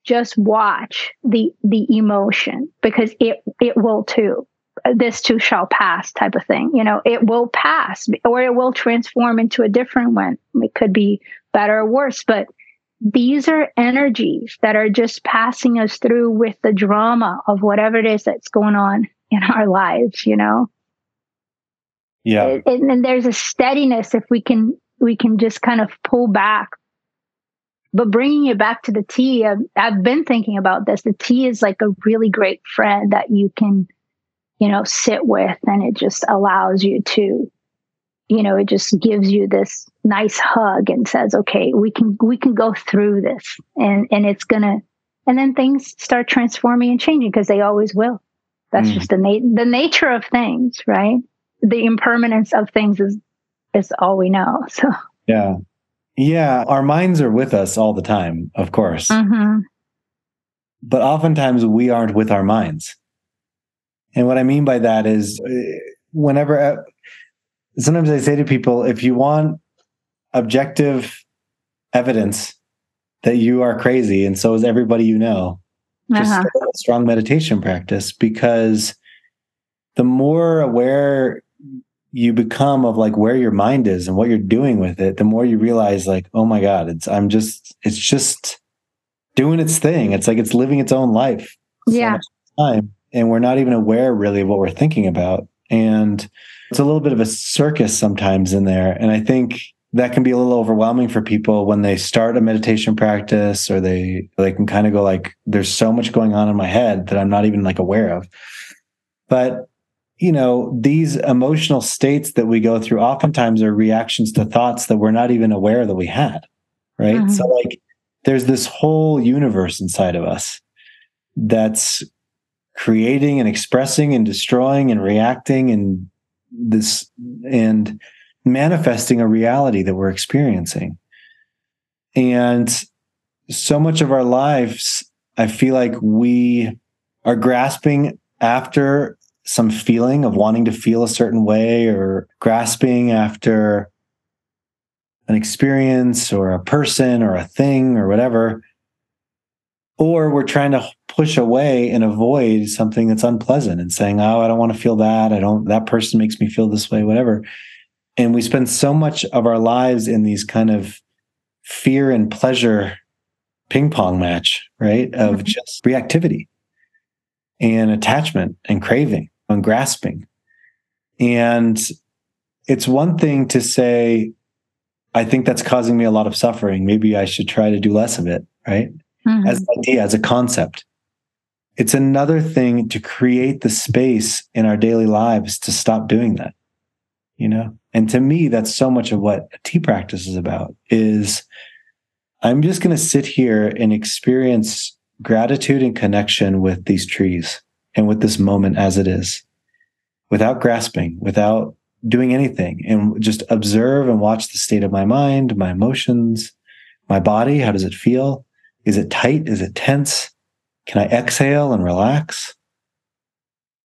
just watch the the emotion because it it will too. This too shall pass type of thing. You know it will pass or it will transform into a different one. It could be better or worse but these are energies that are just passing us through with the drama of whatever it is that's going on in our lives you know? Yeah. Uh, and, and there's a steadiness if we can we can just kind of pull back. But bringing it back to the tea, I've, I've been thinking about this. The tea is like a really great friend that you can, you know, sit with, and it just allows you to, you know, it just gives you this nice hug and says, "Okay, we can we can go through this," and and it's gonna, and then things start transforming and changing because they always will. That's mm. just the na- the nature of things, right? The impermanence of things is is all we know. So yeah, yeah, our minds are with us all the time, of course, mm-hmm. but oftentimes we aren't with our minds. And what I mean by that is uh, whenever, uh, sometimes I say to people, if you want objective evidence that you are crazy and so is everybody you know, just uh-huh. a strong meditation practice because the more aware you become of like where your mind is and what you're doing with it, the more you realize like, oh my God, it's I'm just it's just doing its thing. It's like it's living its own life. Yeah. time. And we're not even aware really of what we're thinking about. And it's a little bit of a circus sometimes in there. And I think that can be a little overwhelming for people when they start a meditation practice or they they can kind of go like there's so much going on in my head that I'm not even like aware of. But you know, these emotional states that we go through oftentimes are reactions to thoughts that we're not even aware that we had. Right. Mm-hmm. So, like, there's this whole universe inside of us that's creating and expressing and destroying and reacting and this and manifesting a reality that we're experiencing. And so much of our lives, I feel like we are grasping after some feeling of wanting to feel a certain way or grasping after an experience or a person or a thing or whatever. Or we're trying to push away and avoid something that's unpleasant and saying, Oh, I don't want to feel that. I don't, that person makes me feel this way, whatever. And we spend so much of our lives in these kind of fear and pleasure ping pong match, right? Of mm-hmm. just reactivity and attachment and craving and grasping. And it's one thing to say, I think that's causing me a lot of suffering. Maybe I should try to do less of it, right? Mm-hmm. As an idea, as a concept. It's another thing to create the space in our daily lives to stop doing that, you know? And to me, that's so much of what a tea practice is about is I'm just going to sit here and experience gratitude and connection with these trees and with this moment as it is without grasping, without doing anything and just observe and watch the state of my mind, my emotions, my body. How does it feel? Is it tight? Is it tense? Can I exhale and relax?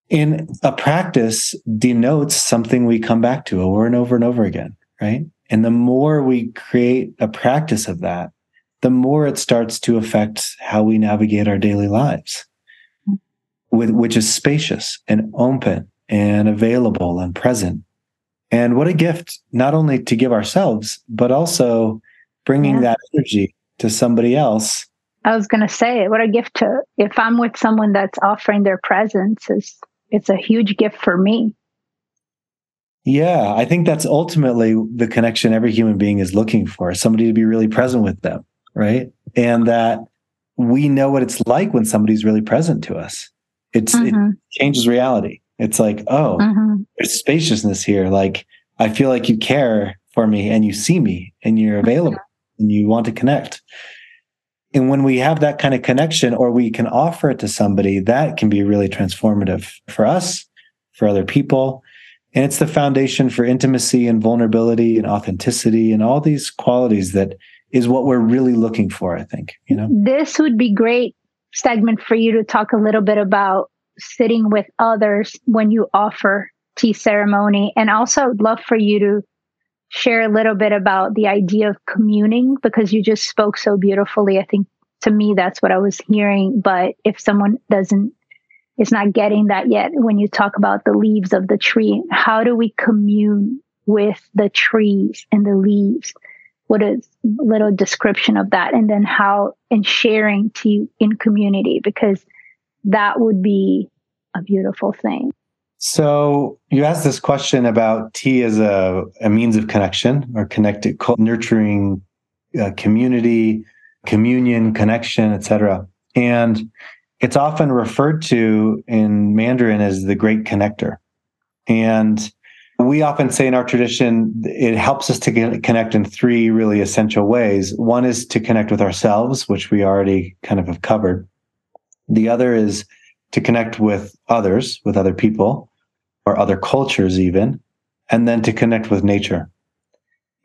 In a practice denotes something we come back to over and over and over again, right? And the more we create a practice of that, the more it starts to affect how we navigate our daily lives, with, which is spacious and open and available and present and what a gift, not only to give ourselves, but also bringing yeah. that energy to somebody else. I was going to say, what a gift to, if I'm with someone that's offering their presence, is it's a huge gift for me. Yeah, I think that's ultimately the connection every human being is looking for somebody to be really present with them, right? And that we know what it's like when somebody's really present to us. It's mm-hmm. it changes reality. It's like, oh, mm-hmm. there's spaciousness here. Like, I feel like you care for me and you see me and you're mm-hmm. available mm-hmm. and you want to connect. And when we have that kind of connection or we can offer it to somebody, that can be really transformative for us, for other people. And it's the foundation for intimacy and vulnerability and authenticity and all these qualities that is what we're really looking for, I think, you know. This would be great segment for you to talk a little bit about sitting with others when you offer tea ceremony. And also, I'd love for you to share a little bit about the idea of communing because you just spoke so beautifully. I think to me, that's what I was hearing. But if someone doesn't, is not getting that yet, when you talk about the leaves of the tree, how do we commune with the trees and the leaves? What is a little description of that? And then how in sharing tea in community, because that would be a beautiful thing. So you asked this question about tea as a, a means of connection or connected, nurturing uh, community, communion, connection, etc. And it's often referred to in Mandarin as the great connector. And we often say in our tradition, it helps us to get, connect in three really essential ways. One is to connect with ourselves, which we already kind of have covered. The other is to connect with others, with other people, or other cultures, even, and then to connect with nature.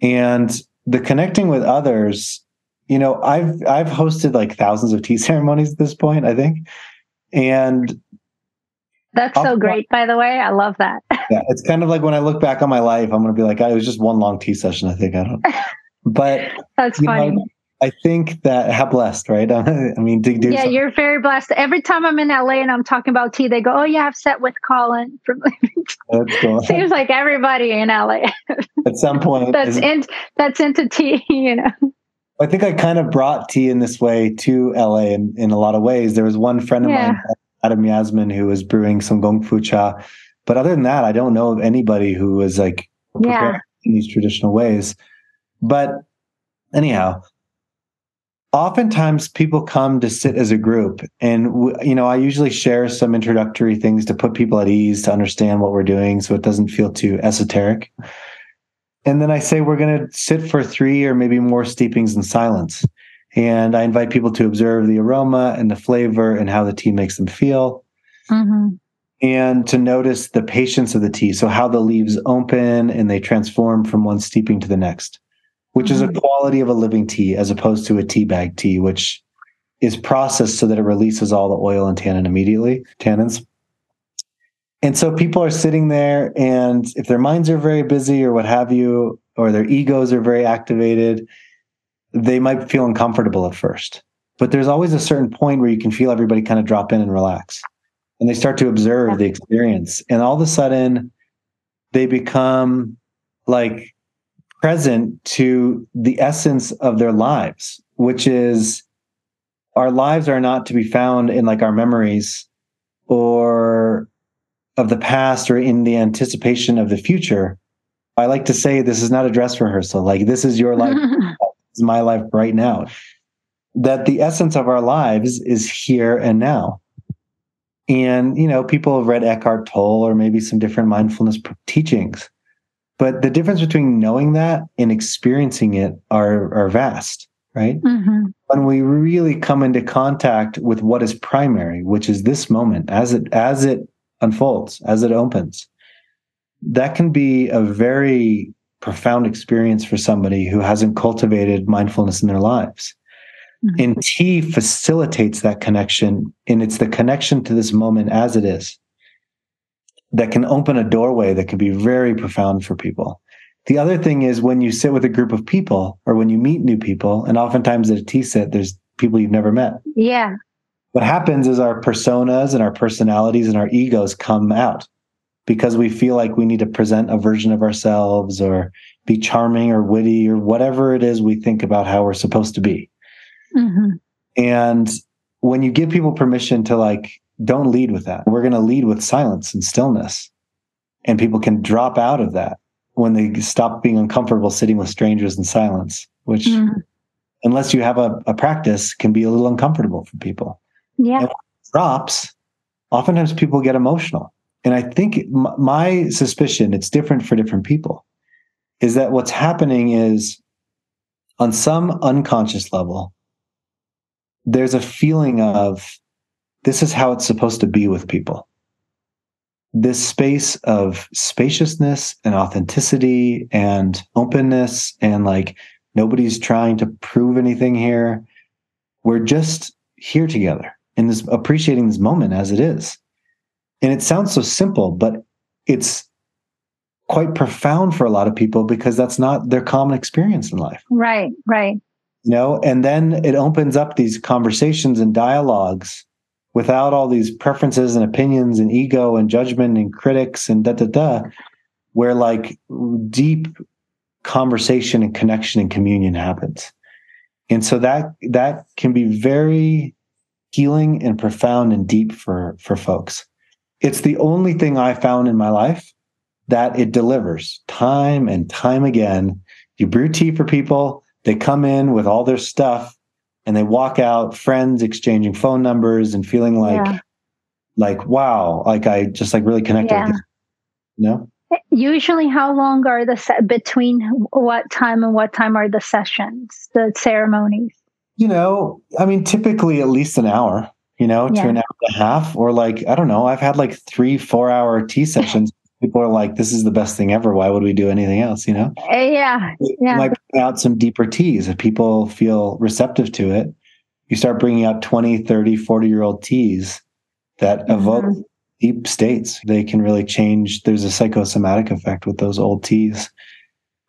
And the connecting with others, you know, I've I've hosted like thousands of tea ceremonies at this point, I think. And That's so great, by the way. I love that. yeah, it's kind of like when I look back on my life, I'm going to be like, ah, it was just one long tea session. I think I don't. But that's funny. Know, I think that how blessed, right? I mean, to do yeah, something. you're very blessed. Every time I'm in LA and I'm talking about tea, they go, "Oh, yeah, I've sat with Colin from." that's cool. Seems like everybody in LA. At some point, that's in that's into tea, you know. I think I kind of brought tea in this way to LA in, in a lot of ways. There was one friend of yeah. mine, Adam Yasmin, who was brewing some Gong Fu cha. But other than that, I don't know of anybody who was like yeah. in these traditional ways. But anyhow, oftentimes people come to sit as a group and you know i usually share some introductory things to put people at ease to understand what we're doing so it doesn't feel too esoteric and then i say we're going to sit for three or maybe more steepings in silence and i invite people to observe the aroma and the flavor and how the tea makes them feel mm-hmm. and to notice the patience of the tea so how the leaves open and they transform from one steeping to the next which mm-hmm. is a mm-hmm. quality of a living tea as opposed to a tea bag tea, which is processed so that it releases all the oil and tannin immediately, tannins. And so people are sitting there, and if their minds are very busy or what have you, or their egos are very activated, they might feel uncomfortable at first. But there's always a certain point where you can feel everybody kind of drop in and relax. And they start to observe the experience. And all of a sudden, they become like present to the essence of their lives, which is our lives are not to be found in like our memories or of the past or in the anticipation of the future. I like to say this is not a dress rehearsal. Like this is your life. is my life right now. That the essence of our lives is here and now. And, you know, people have read Eckhart Tolle or maybe some different mindfulness teachings. But the difference between knowing that and experiencing it are, are vast, right? Mm-hmm. When we really come into contact with what is primary, which is this moment as it as it unfolds, as it opens, that can be a very profound experience for somebody who hasn't cultivated mindfulness in their lives. Mm-hmm. And tea facilitates that connection, and it's the connection to this moment as it is that can open a doorway that can be very profound for people. The other thing is when you sit with a group of people or when you meet new people, and oftentimes at a tea set, there's people you've never met. Yeah. What happens is our personas and our personalities and our egos come out because we feel like we need to present a version of ourselves or be charming or witty or whatever it is we think about how we're supposed to be. Mm-hmm. And when you give people permission to like don't lead with that. We're going to lead with silence and stillness. And people can drop out of that when they stop being uncomfortable sitting with strangers in silence, which, mm. unless you have a, a, practice, can be a little uncomfortable for people. Yeah. drops, oftentimes people get emotional. And I think my suspicion, it's different for different people, is that what's happening is on some unconscious level, there's a feeling of this is how it's supposed to be with people. This space of spaciousness and authenticity and openness, and like nobody's trying to prove anything here. We're just here together and this appreciating this moment as it is. And it sounds so simple, but it's quite profound for a lot of people because that's not their common experience in life. Right, right. You know, and then it opens up these conversations and dialogues without all these preferences and opinions and ego and judgment and critics and da da da, where like deep conversation and connection and communion happens. And so that that can be very healing and profound and deep for for folks. It's the only thing I found in my life that it delivers time and time again. You brew tea for people, they come in with all their stuff and they walk out friends exchanging phone numbers and feeling like yeah. like wow like i just like really connected yeah. with you know eh, usually how long are the se- between what time and what time are the sessions the ceremonies you know i mean typically at least an hour you know yeah. to an hour and a half or like i don't know i've had like three four hour tea sessions people are like, this is the best thing ever. Why would we do anything else? You know? Eh, yeah. Yeah. Bring out some deeper teas if people feel receptive to it. You start bringing out 20, 30, 40 year old teas that mm-hmm. evoke deep states. They can really change. There's a psychosomatic effect with those old teas.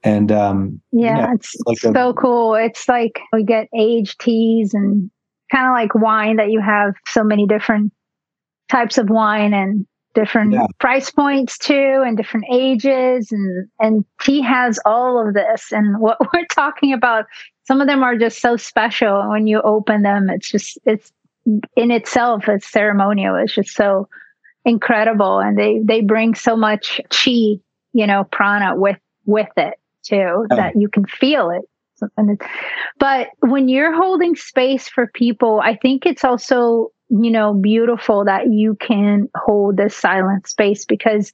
And um, yeah, know, it's like so a, cool. It's like we get aged teas and kind of like wine that you have so many different types of wine and different yeah. price points too and different ages and and tea has all of this. And what we're talking about some of them are just so special. And when you open them it's just it's in itself it's ceremonial. It's just so incredible. And they they bring so much chi you know prana with with it too oh. that you can feel it but when you're holding space for people i think it's also you know beautiful that you can hold this silent space because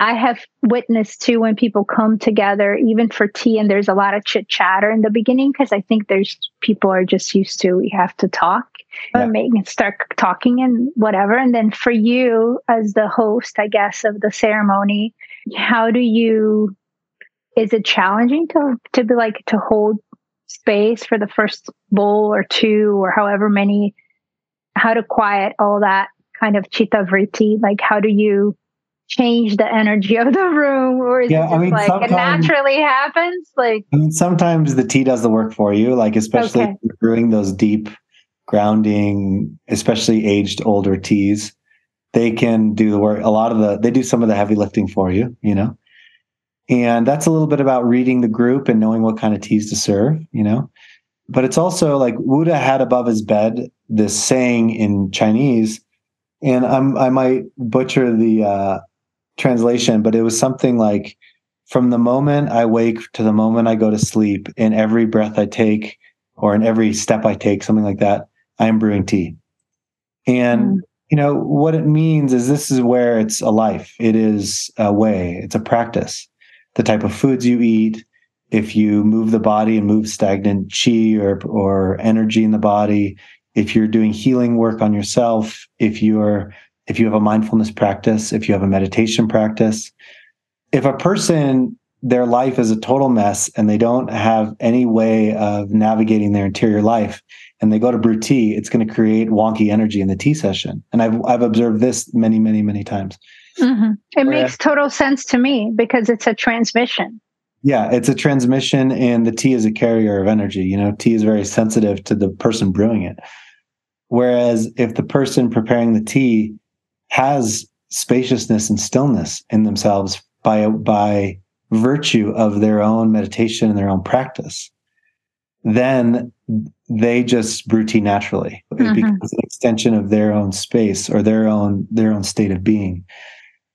I have witnessed too when people come together, even for tea, and there's a lot of chit chatter in the beginning because I think there's people are just used to we have to talk yeah. and make start talking and whatever. And then for you as the host, I guess, of the ceremony, how do you is it challenging to to be like to hold space for the first bowl or two or however many? How to quiet all that kind of chitta vritti? Like how do you change the energy of the room? Or is yeah, it just I mean, like it naturally happens? Like I mean sometimes the tea does the work for you like especially okay. brewing those deep grounding especially aged older teas. They can do the work a lot of the they do some of the heavy lifting for you you know and that's a little bit about reading the group and knowing what kind of teas to serve you know but it's also like Wu De had above his bed this saying in Chinese and I'm I might butcher the uh, translation, but it was something like from the moment I wake to the moment I go to sleep, in every breath I take or in every step I take, something like that, I am brewing tea. And mm. you know what it means is this is where it's a life. It is a way. It's a practice. The type of foods you eat, if you move the body and move stagnant chi or or energy in the body, if you're doing healing work on yourself, if you're if you have a mindfulness practice, if you have a meditation practice, if a person their life is a total mess and they don't have any way of navigating their interior life and they go to brew tea, it's going to create wonky energy in the tea session. And I've I've observed this many, many, many times. Mm-hmm. It Whereas, makes total sense to me because it's a transmission. Yeah, it's a transmission, and the tea is a carrier of energy. You know, tea is very sensitive to the person brewing it. Whereas if the person preparing the tea has spaciousness and stillness in themselves by by virtue of their own meditation and their own practice then they just brew tea naturally it mm-hmm. becomes an extension of their own space or their own their own state of being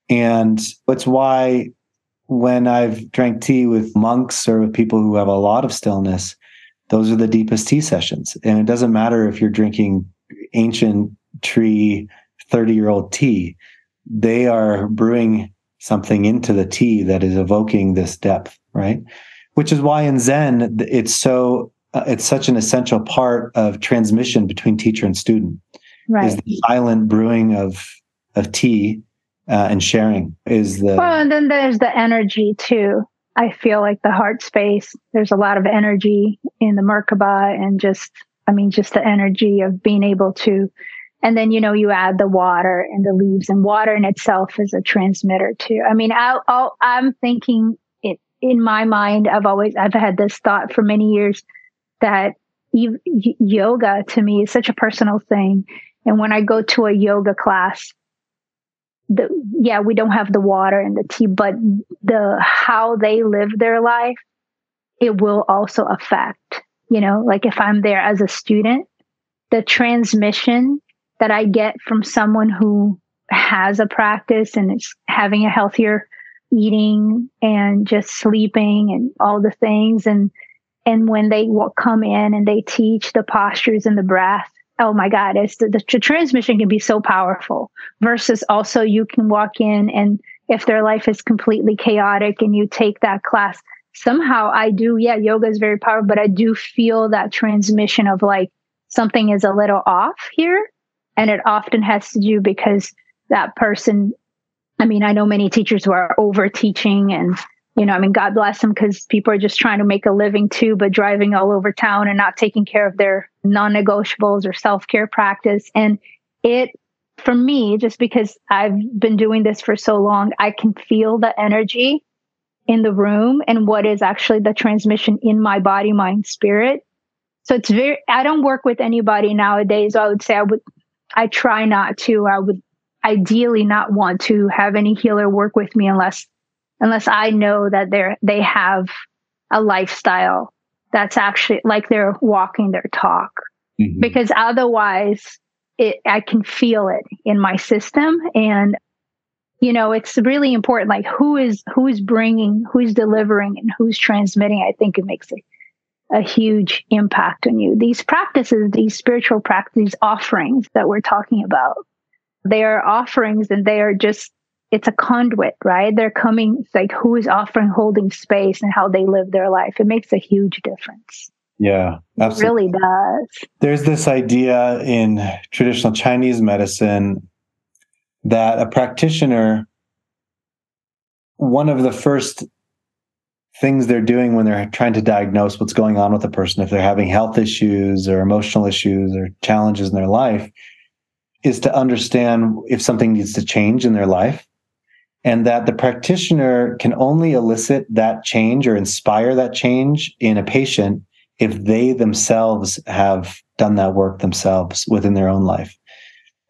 and that's why when i've drank tea with monks or with people who have a lot of stillness those are the deepest tea sessions and it doesn't matter if you're drinking ancient tree 30 year old tea, they are brewing something into the tea that is evoking this depth, right? Which is why in Zen, it's so, uh, it's such an essential part of transmission between teacher and student. Right. Is the silent brewing of, of tea uh, and sharing is the. Well, and then there's the energy too. I feel like the heart space, there's a lot of energy in the Merkaba and just, I mean, just the energy of being able to and then you know you add the water and the leaves and water in itself is a transmitter too i mean I, i'm thinking it in my mind i've always i've had this thought for many years that yoga to me is such a personal thing and when i go to a yoga class the yeah we don't have the water and the tea but the how they live their life it will also affect you know like if i'm there as a student the transmission that I get from someone who has a practice and is having a healthier eating and just sleeping and all the things and and when they will come in and they teach the postures and the breath oh my god it's the, the, the transmission can be so powerful versus also you can walk in and if their life is completely chaotic and you take that class somehow i do yeah yoga is very powerful but i do feel that transmission of like something is a little off here and it often has to do because that person, I mean, I know many teachers who are over teaching and, you know, I mean, God bless them because people are just trying to make a living too, but driving all over town and not taking care of their non negotiables or self care practice. And it for me, just because I've been doing this for so long, I can feel the energy in the room and what is actually the transmission in my body, mind, spirit. So it's very, I don't work with anybody nowadays. I would say I would, I try not to. I would ideally not want to have any healer work with me unless, unless I know that they're, they have a lifestyle that's actually like they're walking their talk. Mm-hmm. Because otherwise, it, I can feel it in my system and you know it's really important like who is who is bringing who's delivering and who's transmitting i think it makes a, a huge impact on you these practices these spiritual practices offerings that we're talking about they are offerings and they are just it's a conduit right they're coming it's like who is offering holding space and how they live their life it makes a huge difference yeah, absolutely. It really does. There's this idea in traditional Chinese medicine that a practitioner, one of the first things they're doing when they're trying to diagnose what's going on with a person, if they're having health issues or emotional issues or challenges in their life, is to understand if something needs to change in their life. And that the practitioner can only elicit that change or inspire that change in a patient if they themselves have done that work themselves within their own life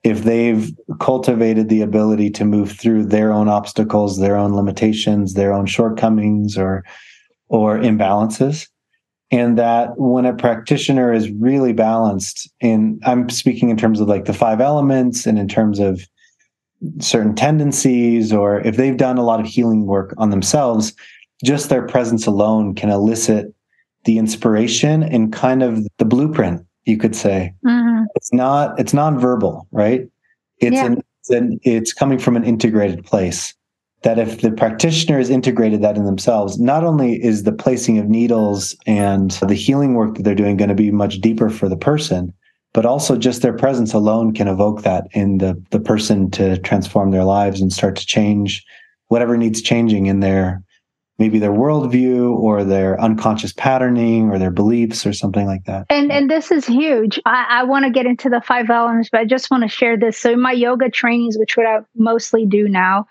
if they've cultivated the ability to move through their own obstacles, their own limitations, their own shortcomings or or imbalances. And that when a practitioner is really balanced in I'm speaking in terms of like the five elements and in terms of certain tendencies, or if they've done a lot of healing work on themselves, just their presence alone can elicit the inspiration and kind of the blueprint you could say. Mm-hmm. It's not it's nonverbal, right? It's yeah. an, it's, an, it's coming from an integrated place. That if the practitioner has integrated that in themselves, not only is the placing of needles and the healing work that they're doing going to be much deeper for the person, but also just their presence alone can evoke that in the the person to transform their lives and start to change whatever needs changing in their maybe their worldview or their unconscious patterning or their beliefs or something like that. And and this is huge. I, I want to get into the five elements, but I just want to share this. So in my yoga trainings, which what I mostly do now,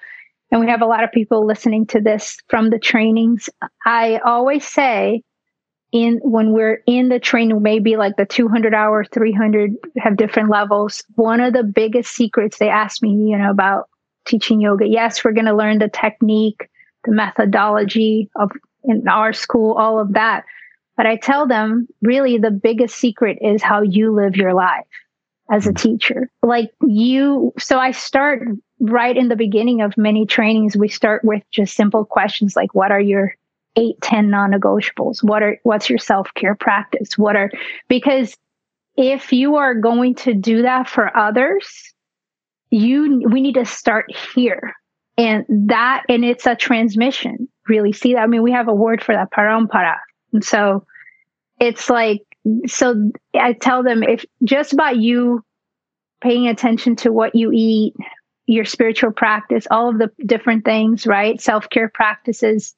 and we have a lot of people listening to this from the trainings, I always say in when we're in the training, maybe like the 200 hour, 300 have different levels. One of the biggest secrets they ask me, you know, about teaching yoga. Yes, we're going to learn the technique the methodology of in our school, all of that. But I tell them really the biggest secret is how you live your life as a hmm. teacher. Like you, so I start right in the beginning of many trainings. We start with just simple questions like, what are your eight, 10 non-negotiables? What are, what's your self-care practice? What are, because if you are going to do that for others, you, we need to start here and that, and it's a transmission, really. See, that? I mean, we have a word for that, parampara. And so it's like, so I tell them if just by you paying attention to what you eat, your spiritual practice, all of the different things, right? Self care practices,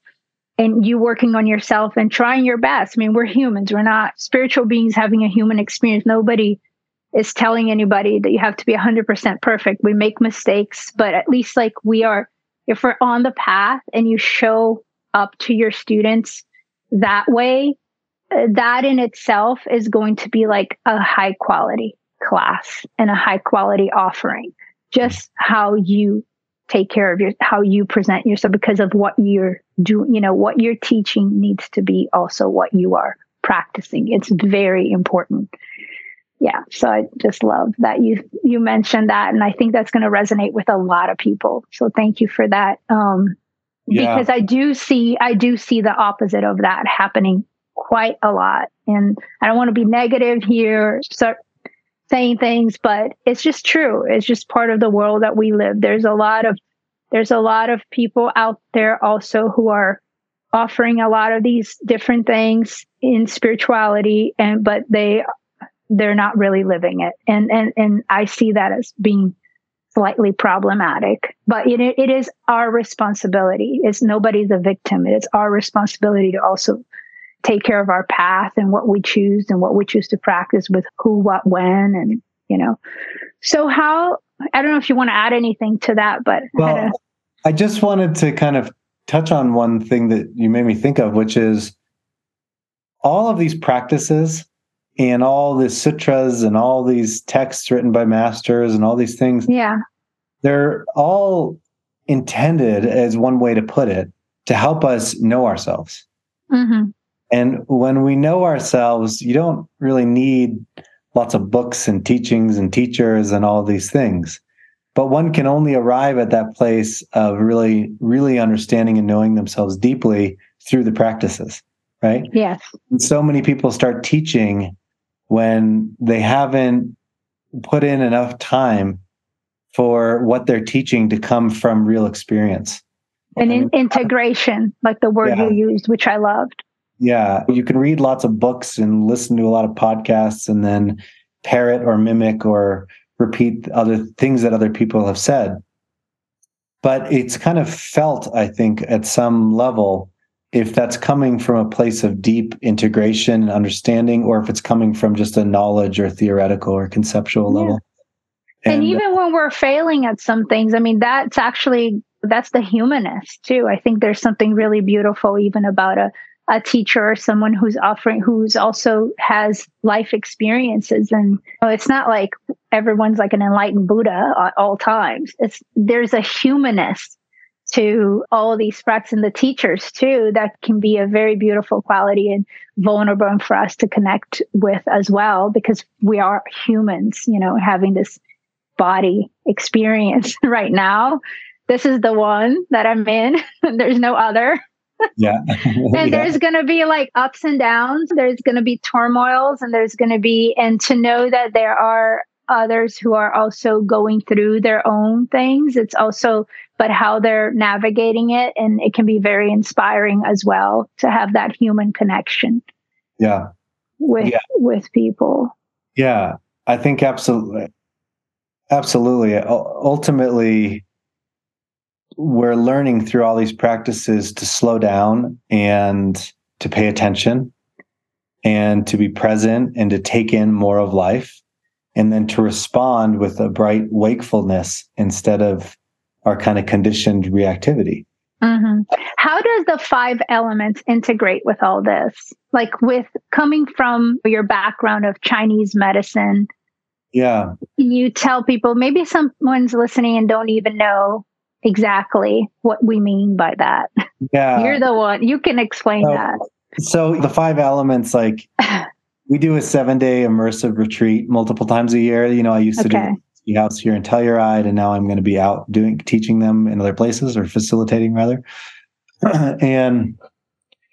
and you working on yourself and trying your best. I mean, we're humans, we're not spiritual beings having a human experience. Nobody is telling anybody that you have to be 100% perfect. We make mistakes, but at least like we are, if we're on the path and you show up to your students that way, that in itself is going to be like a high quality class and a high quality offering. Just how you take care of your, how you present yourself because of what you're doing, you know, what you're teaching needs to be also what you are practicing. It's very important yeah so i just love that you you mentioned that and i think that's going to resonate with a lot of people so thank you for that um yeah. because i do see i do see the opposite of that happening quite a lot and i don't want to be negative here start saying things but it's just true it's just part of the world that we live there's a lot of there's a lot of people out there also who are offering a lot of these different things in spirituality and but they they're not really living it. And, and, and I see that as being slightly problematic, but it, it is our responsibility. It's nobody's a victim. It's our responsibility to also take care of our path and what we choose and what we choose to practice with who, what, when, and, you know, so how, I don't know if you want to add anything to that, but well, I, I just wanted to kind of touch on one thing that you made me think of, which is all of these practices and all the sutras and all these texts written by masters and all these things. Yeah. They're all intended as one way to put it to help us know ourselves. Mm-hmm. And when we know ourselves, you don't really need lots of books and teachings and teachers and all these things. But one can only arrive at that place of really, really understanding and knowing themselves deeply through the practices, right? Yes. And so many people start teaching when they haven't put in enough time for what they're teaching to come from real experience. And in integration, like the word yeah. you used, which I loved. Yeah. You can read lots of books and listen to a lot of podcasts and then parrot or mimic or repeat other things that other people have said. But it's kind of felt, I think, at some level, if that's coming from a place of deep integration and understanding, or if it's coming from just a knowledge or theoretical or conceptual yeah. level. And, and even when we're failing at some things, I mean, that's actually that's the humanist too. I think there's something really beautiful even about a a teacher or someone who's offering who's also has life experiences. And it's not like everyone's like an enlightened buddha at all times. It's there's a humanist to all these frats and the teachers too that can be a very beautiful quality and vulnerable for us to connect with as well because we are humans you know having this body experience right now. This is the one that i'm in. There's no other yeah. and yeah. there's going to be like ups and downs. There's going to be turmoils and there's going to be, and to know that there are others who are also going through their own things. It's also, but how they're navigating it. And it can be very inspiring as well to have that human connection. Yeah. With, yeah. with people. Yeah. I think absolutely. Absolutely. Ultimately, we're learning through all these practices to slow down and to pay attention and to be present and to take in more of life and then to respond with a bright wakefulness instead of our kind of conditioned reactivity. Mm-hmm. How does the five elements integrate with all this? Like with coming from your background of Chinese medicine. Yeah. You tell people, maybe someone's listening and don't even know exactly what we mean by that. Yeah. You're the one. You can explain so, that. So the five elements, like we do a seven day immersive retreat multiple times a year. You know, I used to okay. do house here in Telluride, and now I'm going to be out doing teaching them in other places or facilitating rather. and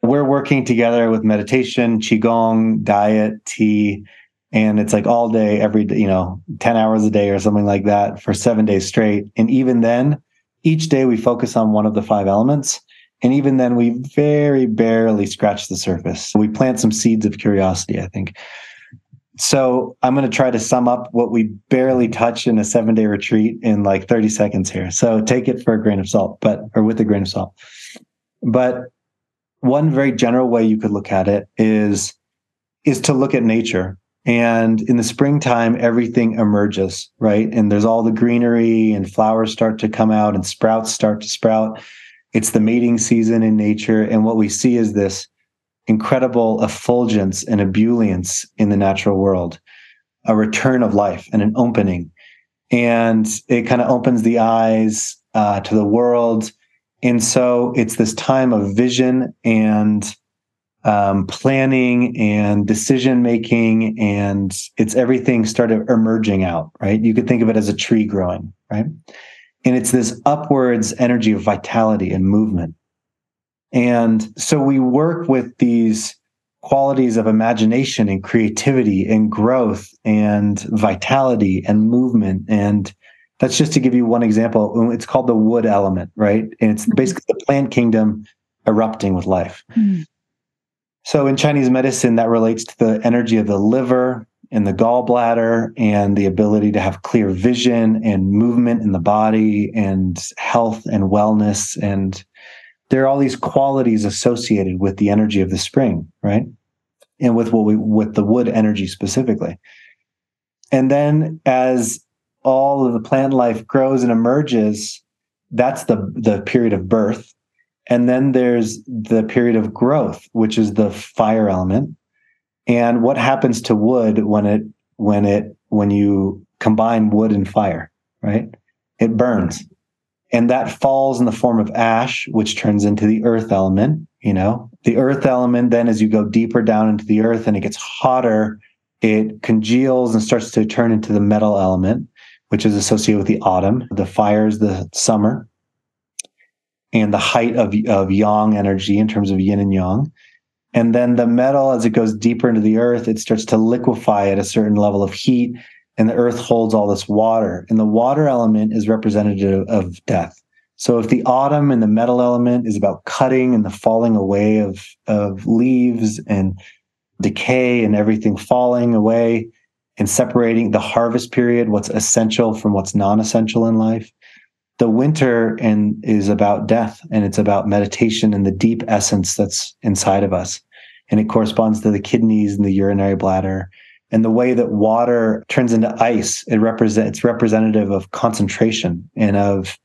we're working together with meditation, qigong, diet, tea, and it's like all day, every day, you know, 10 hours a day or something like that for seven days straight. And even then, each day we focus on one of the five elements. And even then, we very barely scratch the surface. We plant some seeds of curiosity, I think. So I'm going to try to sum up what we barely touch in a seven day retreat in like 30 seconds here. So take it for a grain of salt, but, or with a grain of salt. But one very general way you could look at it is, is to look at nature and in the springtime, everything emerges, right? And there's all the greenery and flowers start to come out and sprouts start to sprout. It's the mating season in nature. And what we see is this incredible effulgence and ebullience in the natural world, a return of life and an opening. And it kind of opens the eyes uh, to the world. And so it's this time of vision and um, planning and decision making, and it's everything started emerging out, right? You could think of it as a tree growing, right? And it's this upwards energy of vitality and movement. And so we work with these qualities of imagination and creativity and growth and vitality and movement. And that's just to give you one example. It's called the wood element, right? And it's mm-hmm. basically the plant kingdom erupting with life. Mm. So in Chinese medicine, that relates to the energy of the liver and the gallbladder and the ability to have clear vision and movement in the body and health and wellness. And there are all these qualities associated with the energy of the spring, right? And with what we with the wood energy specifically. And then as all of the plant life grows and emerges, that's the the period of birth. And then there's the period of growth, which is the fire element. And what happens to wood when it when it when you combine wood and fire, right? It burns. And that falls in the form of ash, which turns into the earth element. You know, the earth element, then as you go deeper down into the earth and it gets hotter, it congeals and starts to turn into the metal element, which is associated with the autumn. The fire is the summer and the height of, of yang energy in terms of yin and yang. And then the metal, as it goes deeper into the earth, it starts to liquefy at a certain level of heat, and the earth holds all this water. And the water element is representative of death. So if the autumn and the metal element is about cutting and the falling away of, of leaves and decay and everything falling away and separating the harvest period, what's essential from what's non-essential in life, the winter and is about death and it's about meditation and the deep essence that's inside of us. And it corresponds to the kidneys and the urinary bladder. And the way that water turns into ice it represents it's representative of concentration and of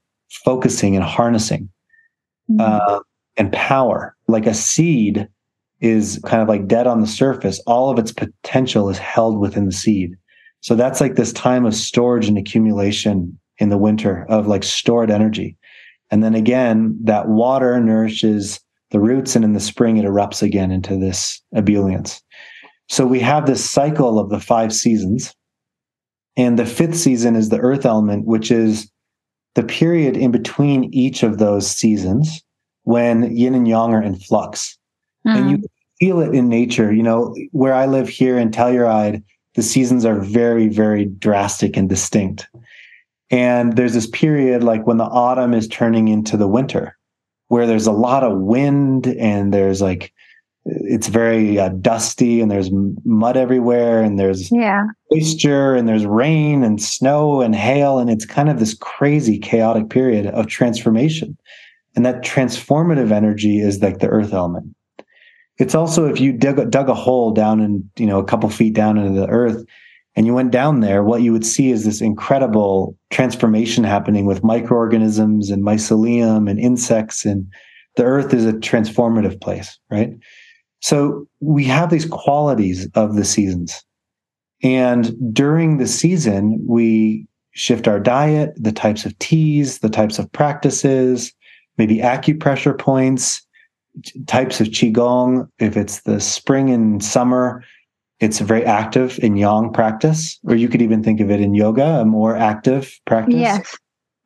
focusing and harnessing mm-hmm. uh, and power. Like a seed is kind of like dead on the surface. All of its potential is held within the seed. So that's like this time of storage and accumulation in the winter of like stored energy. And then again, that water nourishes the roots, and in the spring, it erupts again into this ebullience. So we have this cycle of the five seasons. And the fifth season is the earth element, which is the period in between each of those seasons when yin and yang are in flux. Mm. And you mm. feel it in nature. You know, where I live here in Telluride, the seasons are very, very drastic and distinct. And there's this period like when the autumn is turning into the winter, where there's a lot of wind and there's like, it's very uh, dusty and there's mud everywhere and there's yeah. moisture and there's rain and snow and hail. And it's kind of this crazy, chaotic period of transformation. And that transformative energy is like the earth element. It's also if you dug, dug a hole down and you know, a couple feet down into the earth, and you went down there, what you would see is this incredible transformation happening with microorganisms and mycelium and insects. And the earth is a transformative place, right? So we have these qualities of the seasons. And during the season, we shift our diet, the types of teas, the types of practices, maybe acupressure points, types of qigong. If it's the spring and summer, it's a very active in yang practice, or you could even think of it in yoga, a more active practice. Yes.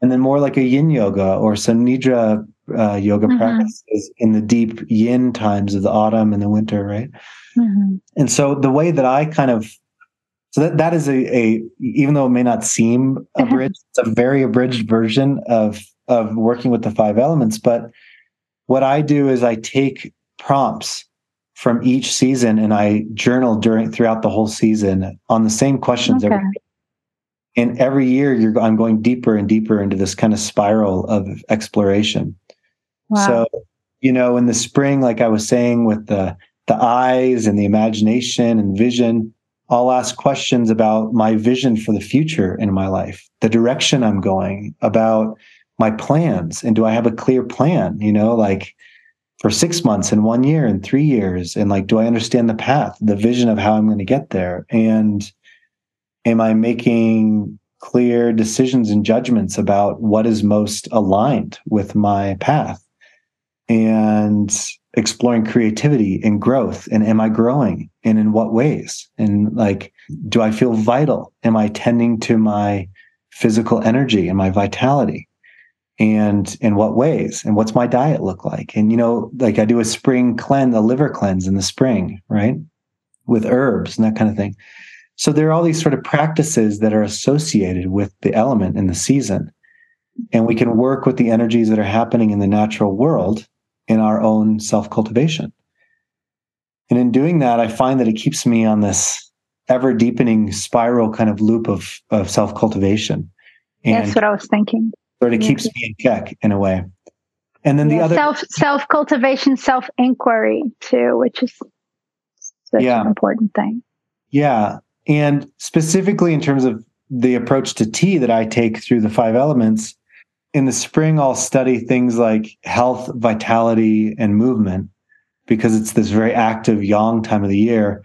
And then more like a yin yoga or some nidra uh, yoga mm-hmm. practices in the deep yin times of the autumn and the winter, right? Mm-hmm. And so the way that I kind of so that, that is a, a even though it may not seem abridged, it's a very abridged version of of working with the five elements. But what I do is I take prompts from each season and I journaled during throughout the whole season on the same questions okay. every and every year you're I'm going deeper and deeper into this kind of spiral of exploration. Wow. So, you know, in the spring, like I was saying, with the the eyes and the imagination and vision, I'll ask questions about my vision for the future in my life, the direction I'm going, about my plans. And do I have a clear plan? You know, like for six months and one year and three years. And like do i understand the path the vision of how i'm going to get there? And am i making clear decisions and judgments about what is most aligned with my path? And exploring creativity and growth and am i growing and in what ways? And like do i feel vital? Am i tending to my physical energy and my vitality and in what ways and what's my diet look like? And you know like i do a spring cleanse a liver cleanse in the spring right? With herbs and that kind of thing. So there are all these sort of practices that are associated with the element in the season. And we can work with the energies that are happening in the natural world in our own self-cultivation. And in doing that i find that it keeps me on this ever deepening spiral kind of loop of, of self-cultivation. And that's what i was thinking sort of keeps me in check in a way. And then the other self self cultivation, self inquiry too, which is such yeah. an important thing. Yeah, and specifically in terms of the approach to tea that I take through the five elements, in the spring, I'll study things like health, vitality, and movement because it's this very active yang time of the year.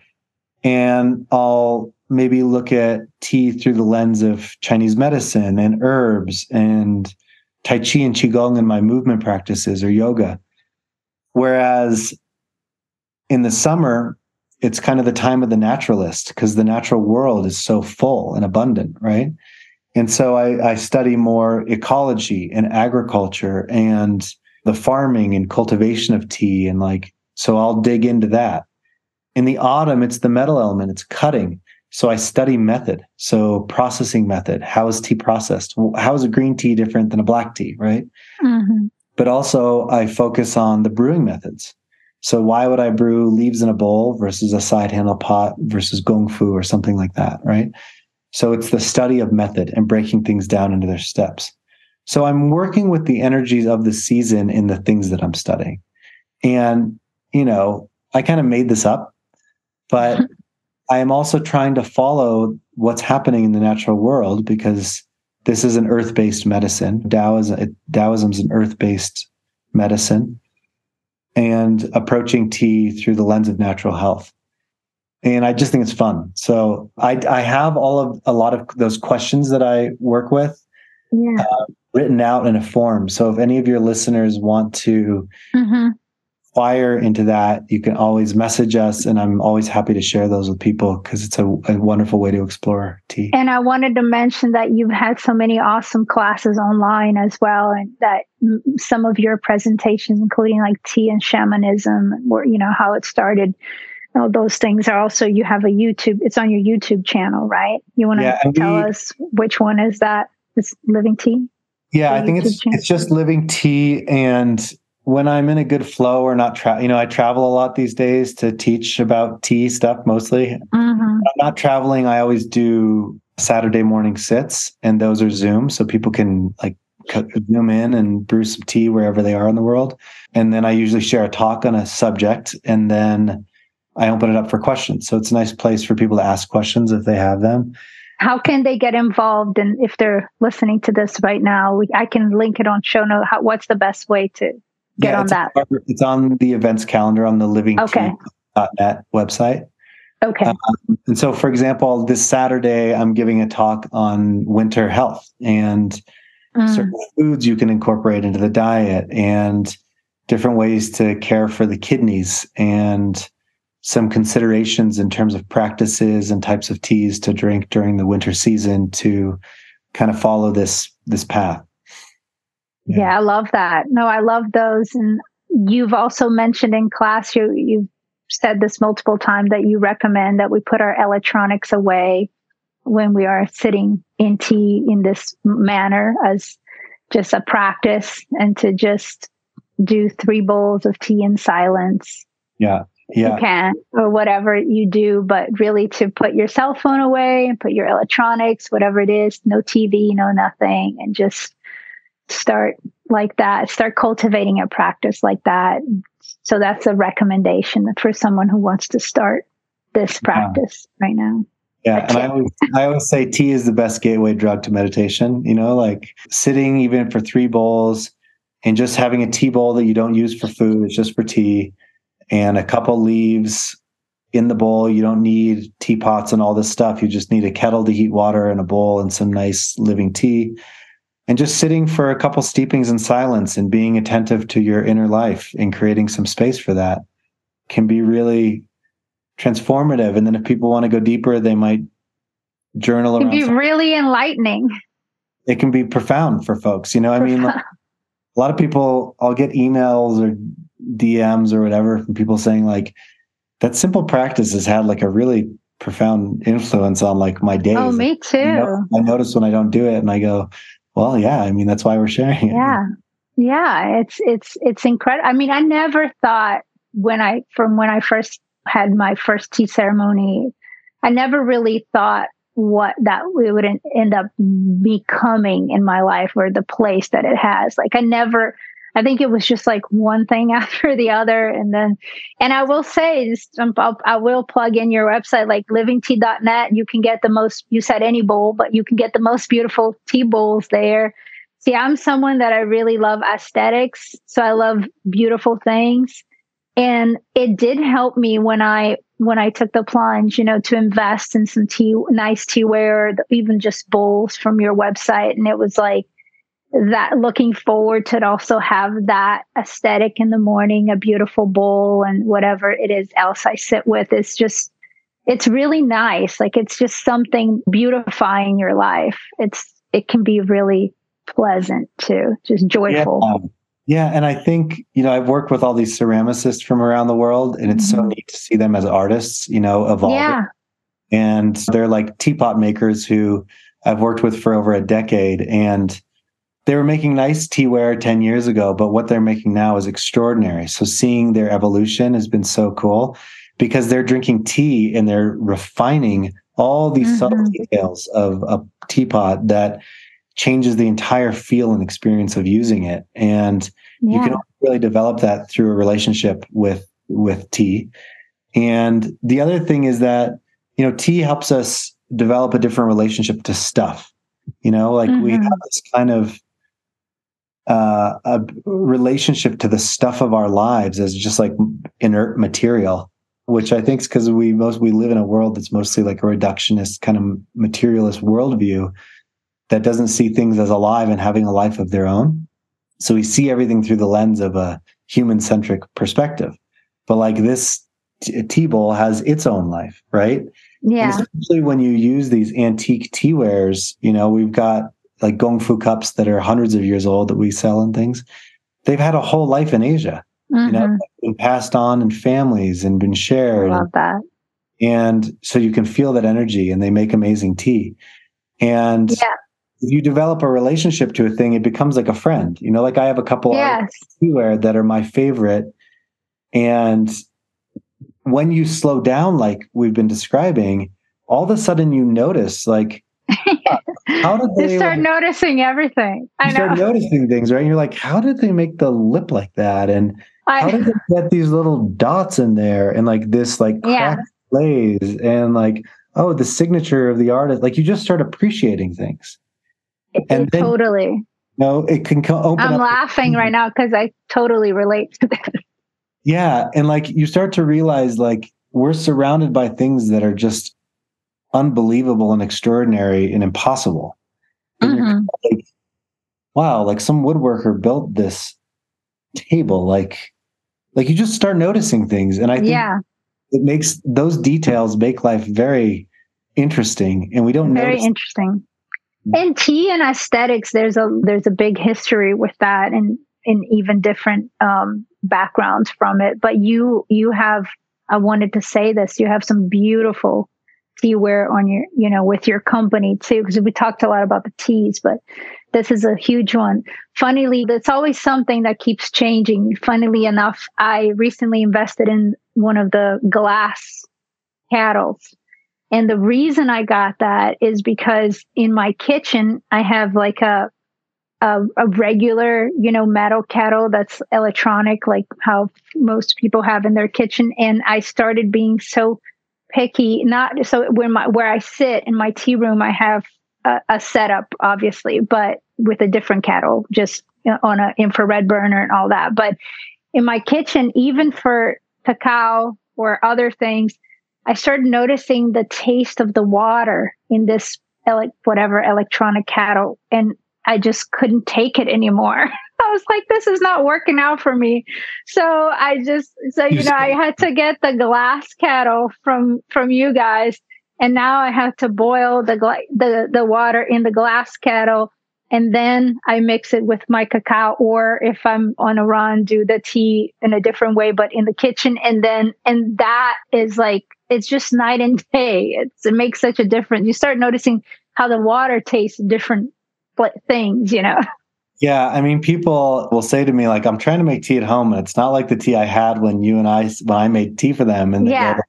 And I'll maybe look at tea through the lens of Chinese medicine and herbs and Tai Chi and Qigong in my movement practices or yoga. Whereas in the summer, it's kind of the time of the naturalist because the natural world is so full and abundant, right? And so I, I study more ecology and agriculture and the farming and cultivation of tea. And like, so I'll dig into that. In the autumn, it's the metal element, it's cutting. So I study method. So processing method. How is tea processed? How is a green tea different than a black tea, right? Mm-hmm. But also I focus on the brewing methods. So why would I brew leaves in a bowl versus a side handle pot versus gongfu or something like that, right? So it's the study of method and breaking things down into their steps. So I'm working with the energies of the season in the things that I'm studying. And, you know, I kind of made this up, but I am also trying to follow what's happening in the natural world because this is an earth-based medicine. Taoism, Taoism is an earth-based medicine and approaching tea through the lens of natural health. And I just think it's fun. So I, I have all of a lot of those questions that I work with yeah. uh, written out in a form. So if any of your listeners want to mm-hmm inquire into that, you can always message us, and I'm always happy to share those with people because it's a, a, wonderful way to explore tea. And I wanted to mention that you've had so many awesome classes online as well, and that some of your presentations, including like tea and shamanism, or you know how it started. All those things are also you have a YouTube. It's on your YouTube channel, right? You want to yeah, tell we, us which one is that? It's Living Tea. Yeah, I think YouTube it's channel? it's just Living Tea and when I'm in a good flow or not, tra- you know, I travel a lot these days to teach about tea stuff mostly. Mm-hmm. I'm not traveling. I always do Saturday morning sits, and those are Zoom, so people can like zoom in and brew some tea wherever they are in the world. And then I usually share a talk on a subject, and then I open it up for questions. So it's a nice place for people to ask questions if they have them. How can they get involved? And if they're listening to this right now, I can link it on show note. How, what's the best way to get yeah, on that? it's on the events calendar on the living okay. net website. Okay. Um, and so, for example, this Saturday, I'm giving a talk on winter health and mm. certain foods you can incorporate into the diet and different ways to care for the kidneys and some considerations in terms of practices and types of teas to drink during the winter season to kind of follow this this path. Yeah. yeah, I love that. No, I love those. And you've also mentioned in class, you, you've said this multiple times that you recommend that we put our electronics away when we are sitting in tea in this manner as just a practice and to just do three bowls of tea in silence. Yeah. Yeah. You can, or whatever you do, but really to put your cell phone away and put your electronics, whatever it is, no TV, no nothing, and just start like that, start cultivating a practice like that. So that's a recommendation for someone who wants to start this practice yeah. right now. Yeah, and I always, I always say tea is the best gateway drug to meditation. You know, like sitting even for three bowls and just having a tea bowl that you don't use for food, it's just for tea, and a couple leaves in the bowl. You don't need teapots and all this stuff. You just need a kettle to heat water and a bowl and some nice living tea and just sitting for a couple steepings in silence and being attentive to your inner life and creating some space for that can be really transformative. And then if people want to go deeper, they might journal. Around. It can be something. really enlightening. It can be profound for folks. You know, I mean, a lot of people, I'll get emails or DMs or whatever from people saying like, that simple practice has had like a really profound influence on like my oh, days. Oh, me too. I notice when I don't do it and I go, well, yeah, I mean that's why we're sharing it. Yeah. Yeah, it's it's it's incredible. I mean, I never thought when I from when I first had my first tea ceremony, I never really thought what that we would end up becoming in my life or the place that it has. Like I never I think it was just like one thing after the other. And then, and I will say, um, I will plug in your website, like livingtea.net. You can get the most, you said any bowl, but you can get the most beautiful tea bowls there. See, I'm someone that I really love aesthetics. So I love beautiful things. And it did help me when I when I took the plunge, you know, to invest in some tea, nice tea teaware, even just bowls from your website. And it was like that looking forward to also have that aesthetic in the morning, a beautiful bowl and whatever it is else I sit with. It's just, it's really nice. Like it's just something beautifying your life. It's, it can be really pleasant too, just joyful. Yeah. Um, yeah, and I think you know I've worked with all these ceramicists from around the world, and it's mm-hmm. so neat to see them as artists, you know, evolve. Yeah. And they're like teapot makers who I've worked with for over a decade, and they were making nice teaware 10 years ago, but what they're making now is extraordinary. So seeing their evolution has been so cool because they're drinking tea and they're refining all these mm-hmm. subtle details of a teapot that changes the entire feel and experience of using it. And yeah. you can really develop that through a relationship with with tea. And the other thing is that, you know, tea helps us develop a different relationship to stuff. You know, like mm-hmm. we have this kind of uh, a relationship to the stuff of our lives as just like inert material, which I think is because we most we live in a world that's mostly like a reductionist kind of materialist worldview that doesn't see things as alive and having a life of their own. So we see everything through the lens of a human centric perspective. But like this tea bowl has its own life, right? Yeah. And especially when you use these antique tea wares, you know, we've got like gongfu cups that are hundreds of years old that we sell and things. They've had a whole life in Asia, mm-hmm. you know, mm-hmm. been passed on in families and been shared. I love that. And so you can feel that energy and they make amazing tea. And yeah if you develop a relationship to a thing, it becomes like a friend. You know, like I have a couple yes. of that are my favorite. And when you slow down, like we've been describing, all of a sudden you notice, like, how did they you start like, noticing everything? I you start noticing things, right? And you're like, how did they make the lip like that? And I, how did they get these little dots in there and like this like cracked yeah. glaze and like oh the signature of the artist? Like you just start appreciating things and then, totally. no, it can co- open. I'm laughing right now because I totally relate to that. Yeah, and like you start to realize, like we're surrounded by things that are just unbelievable and extraordinary and impossible. And mm-hmm. like, wow, like some woodworker built this table. Like, like you just start noticing things, and I think yeah. it makes those details make life very interesting, and we don't know. very interesting. And tea and aesthetics, there's a there's a big history with that, and in even different um, backgrounds from it. But you you have I wanted to say this. You have some beautiful teaware on your you know with your company too, because we talked a lot about the teas, but this is a huge one. Funnily, it's always something that keeps changing. Funnily enough, I recently invested in one of the glass kettles and the reason I got that is because in my kitchen, I have like a, a, a, regular, you know, metal kettle that's electronic, like how most people have in their kitchen. And I started being so picky, not so when my, where I sit in my tea room, I have a, a setup, obviously, but with a different kettle, just on an infrared burner and all that. But in my kitchen, even for cacao or other things, I started noticing the taste of the water in this ele- whatever electronic kettle, and I just couldn't take it anymore. I was like, this is not working out for me. So I just, so you know, I had to get the glass kettle from from you guys, and now I have to boil the gla- the the water in the glass kettle and then I mix it with my cacao, or if I'm on a run, do the tea in a different way, but in the kitchen. And then, and that is like, it's just night and day. It's, it makes such a difference. You start noticing how the water tastes different things, you know? Yeah. I mean, people will say to me, like, I'm trying to make tea at home, and it's not like the tea I had when you and I, when I made tea for them. And yeah. Go,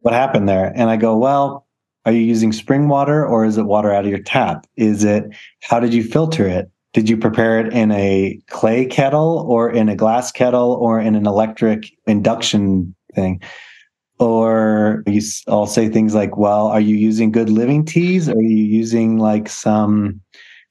what happened there? And I go, well, are you using spring water or is it water out of your tap? Is it how did you filter it? did you prepare it in a clay kettle or in a glass kettle or in an electric induction thing? Or you, I'll say things like, well, are you using good living teas? Or are you using like some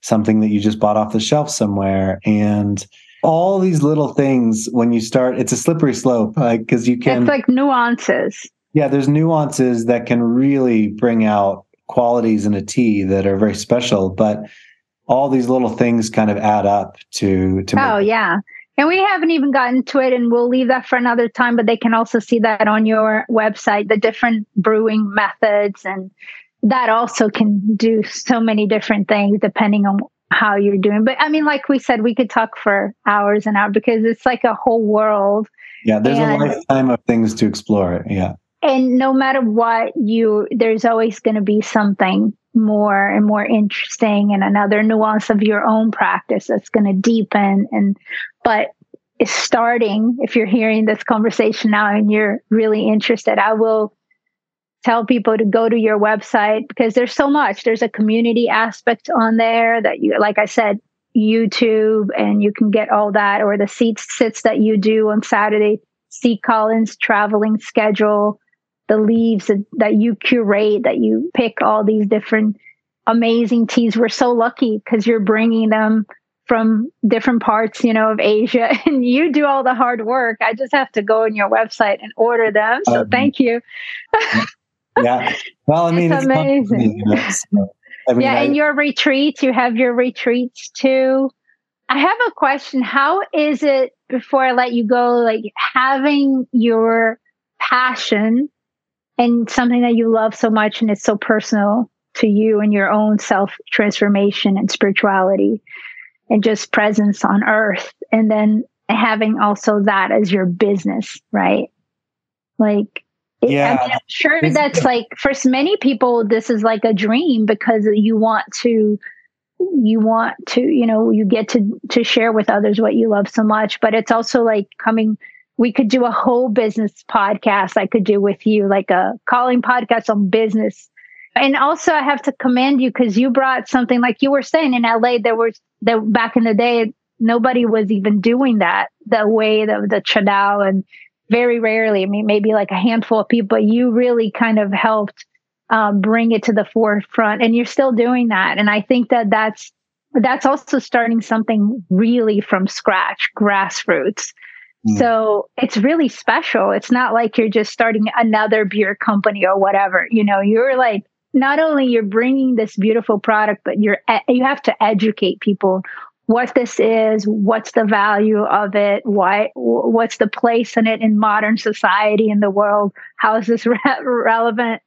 something that you just bought off the shelf somewhere? And all these little things when you start, it's a slippery slope, like because you can It's like nuances. Yeah, there's nuances that can really bring out qualities in a tea that are very special, but all these little things kind of add up to to oh make, yeah and we haven't even gotten to it and we'll leave that for another time but they can also see that on your website the different brewing methods and that also can do so many different things depending on how you're doing. But i mean like we said we could talk for hours and hours because it's like a whole world. Yeah there's and, a lifetime of things to explore yeah. And no matter what you there's always going to be something more and more interesting and another nuance of your own practice that's going to deepen and but starting. If you're hearing this conversation now and you're really interested i will tell people to go to your website because there's so much there's a community aspect on there that you like i said youtube and you can get all that or the seats sits that you do on saturday see Colin's traveling schedule the leaves that, that you curate, that you pick all these different amazing teas. We're so lucky because you're bringing them from different parts, you know, of Asia, and you do all the hard work. I just have to go on your website and order them. So um, thank you. yeah. Well, I mean, it's, it's amazing. so, I mean, yeah, I, and your retreats, you have your retreats too. I have a question. How is it before I let you go, like having your passion and something that you love so much and it's so personal to you and your own self transformation and spirituality and just presence on earth and then having also that as your business right like yeah. I mean, I'm sure that's like for many people this is like a dream because you want to you want to you know you get to to share with others what you love so much but it's also like coming we could do a whole business podcast I could do with you, like a calling podcast on business. And also I have to commend you because you brought something like you were saying in LA, there was there back in the day, nobody was even doing that the way the the Cha Dao and very rarely, I mean, maybe like a handful of people, but you really kind of helped um, bring it to the forefront and you're still doing that. And I think that that's, that's also starting something really from scratch, grassroots. Mm. So it's really special. It's not like you're just starting another beer company or whatever. You know, you're like, not only you're bringing this beautiful product, but you're, you have to educate people what this is, what's the value of it, why, what's the place in it in modern society in the world, how is this re- relevant?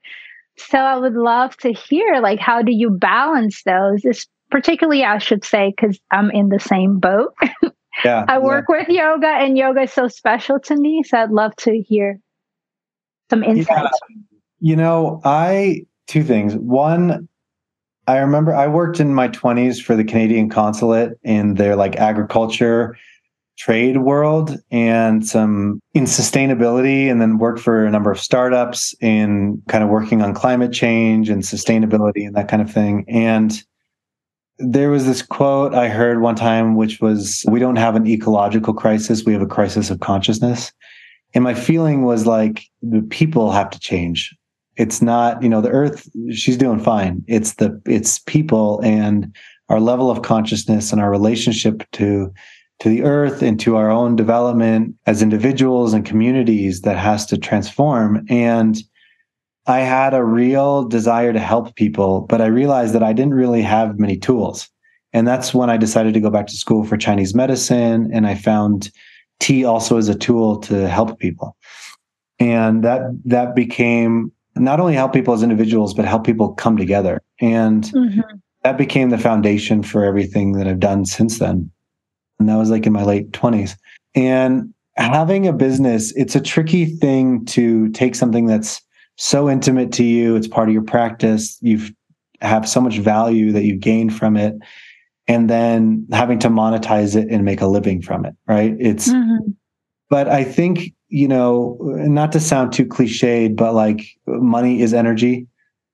So I would love to hear, like, how do you balance those? This particularly, I should say, because I'm in the same boat. Yeah. I work yeah. with yoga and yoga is so special to me. So I'd love to hear some insights. Yeah. You know, I, two things. One, I remember I worked in my 20s for the Canadian consulate in their like agriculture trade world and some in sustainability and then worked for a number of startups in kind of working on climate change and sustainability and that kind of thing. And there was this quote I heard one time, which was, We don't have an ecological crisis, we have a crisis of consciousness. And my feeling was like, the people have to change. It's not, you know, the earth, she's doing fine. It's the, it's people and our level of consciousness and our relationship to, to the earth and to our own development as individuals and communities that has to transform. And I had a real desire to help people, but I realized that I didn't really have many tools. And that's when I decided to go back to school for Chinese medicine. And I found tea also as a tool to help people. And that that became not only help people as individuals, but help people come together. And mm-hmm. that became the foundation for everything that I've done since then. And that was like in my late 20s. And having a business, it's a tricky thing to take something that's so intimate to you. It's part of your practice. You've have so much value that you gain from it. And then having to monetize it and make a living from it, right? It's, mm-hmm. but I think, you know, not to sound too cliched, but like money is energy.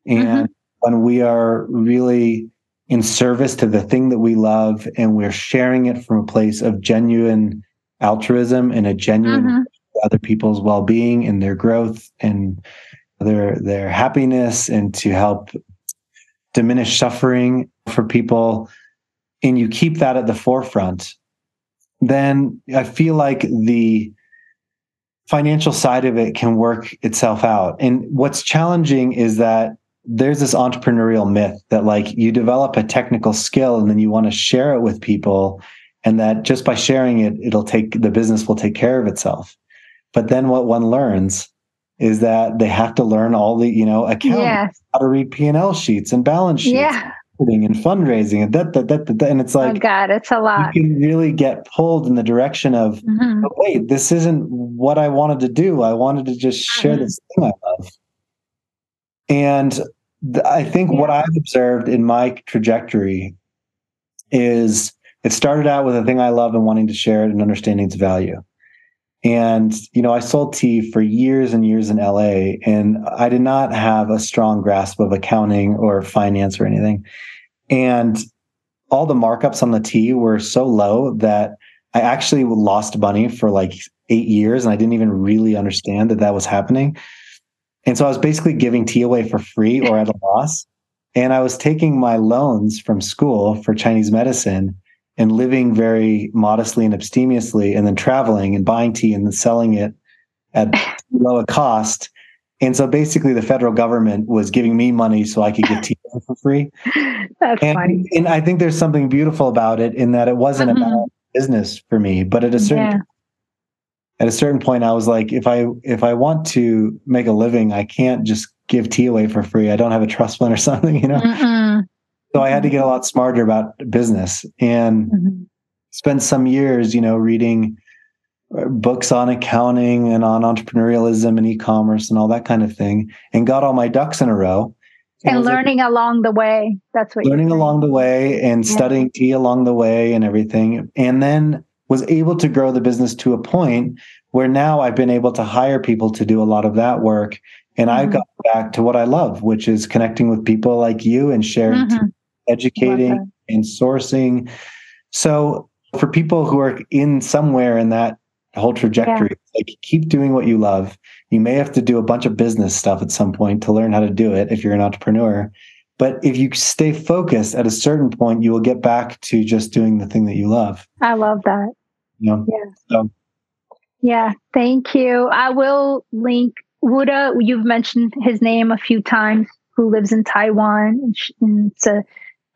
And mm-hmm. when we are really in service to the thing that we love and we're sharing it from a place of genuine altruism and a genuine Mhm. other people's well-being and their growth and their their happiness and to help diminish suffering for people and you keep that at the forefront then i feel like the financial side of it can work itself out and what's challenging is that there's this entrepreneurial myth that like you develop a technical skill and then you want to share it with people and that just by sharing it it'll take the business will take care of itself but then what one learns is that they have to learn all the you know accounting Yes. how to read p&l sheets and balance sheets Yeah. Marketing and fundraising and that, that, that, that, and it's like, oh like God, it's a lot. you can really get pulled in the direction of Mhm. "Oh, wait this isn't what i wanted to do i wanted to just share Mhm. this thing i love and th- i think what i've observed in my trajectory is it started out with a thing i love and wanting to share it and understanding its value and you know i sold tea for years and years in la and i did not have a strong grasp of accounting or finance or anything and all the markups on the tea were so low that I actually lost money for like eight years and I didn't even really understand that that was happening. And so I was basically giving tea away for free or at a loss. And I was taking my loans from school for Chinese medicine and living very modestly and abstemiously and then traveling and buying tea and then selling it at low a cost. And so basically the federal government was giving me money so I could get tea for free. That's funny. And, and I think there's something beautiful about it in that it wasn't Mhm. about business for me, but at a certain Yeah. at a certain point, I was like, if I if I want to make a living, I can't just give tea away for free. I don't have a trust fund or something, you know. Mm-mm. So I had to get a lot smarter about business and Mhm. spent some years, you know, reading uh, books on accounting and on entrepreneurialism and e-commerce and all that kind of thing, and got all my ducks in a row. And like, learning along the way. That's what learning along the way and Yeah. studying tea along the way and everything and then was able to grow the business to a point where now I've been able to hire people to do a lot of that work and I've Mhm. got back to what I love which is connecting with people like you and sharing Mhm. Educating and sourcing so for people who are in somewhere in that whole trajectory like keep doing what you love you may have to do a bunch of business stuff at some point to learn how to do it if you're an entrepreneur but if you stay focused at a certain point you will get back to just doing the thing that you love I love that. you know Yeah, thank you. I will link Wu De. You've mentioned his name a few times. Who lives in Taiwan and it's a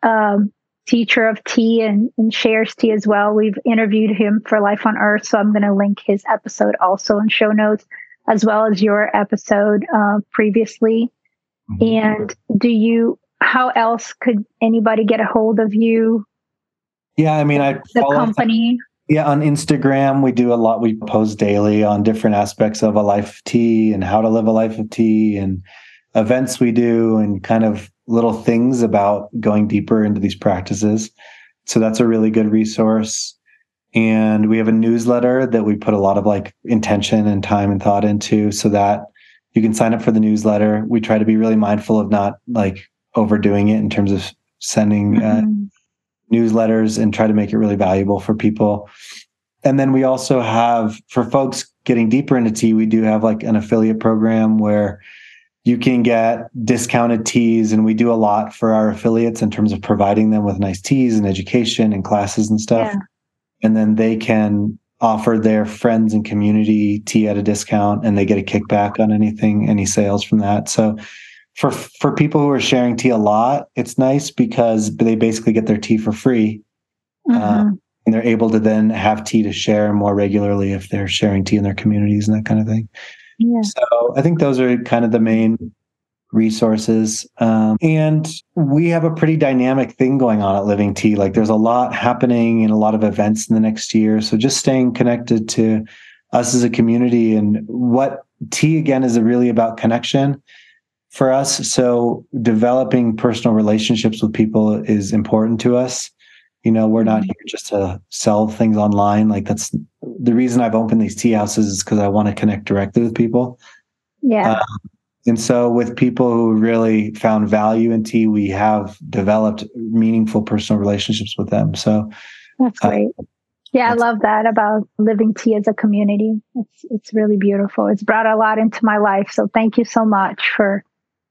um, teacher of tea and, and shares tea as well. We've interviewed him for Life on Earth, so I'm going to link his episode also in show notes, as well as your episode uh, previously. And do you? How else could anybody get a hold of you? yeah i mean i The company. Yeah, on Instagram, we do a lot. We post daily on different aspects of a life of tea and how to live a life of tea and events we do and kind of little things about going deeper into these practices. So that's a really good resource. And we have a newsletter that we put a lot of like intention and time and thought into so that you can sign up for the newsletter. We try to be really mindful of not like overdoing it in terms of sending uh, Mhm. newsletters and try to make it really valuable for people. And then we also have for folks getting deeper into tea, we do have like an affiliate program where you can get discounted teas and we do a lot for our affiliates in terms of providing them with nice teas and education and classes and stuff. Yeah. And then they can offer their friends and community tea at a discount and they get a kickback on anything any sales from that. So for for people who are sharing tea a lot, it's nice because they basically get their tea for free. Uh, and they're able to then have tea to share more regularly if they're sharing tea in their communities and that kind of thing. Yeah. So I think those are kind of the main resources. Um, and we have a pretty dynamic thing going on at Living Tea. Like there's a lot happening and a lot of events in the next year. So just staying connected to us as a community and what tea again is really about connection for us. So developing personal relationships with people is important to us. You know, we're not here just to sell things online. Like that's the reason I've opened these tea houses is because I want to connect directly with people. Yeah. Uh, And so, with people who really found value in tea, we have developed meaningful personal relationships with them. So that's uh, great. Uh, yeah, I love that about living tea as a community. It's it's really beautiful. It's brought a lot into my life. So thank you so much for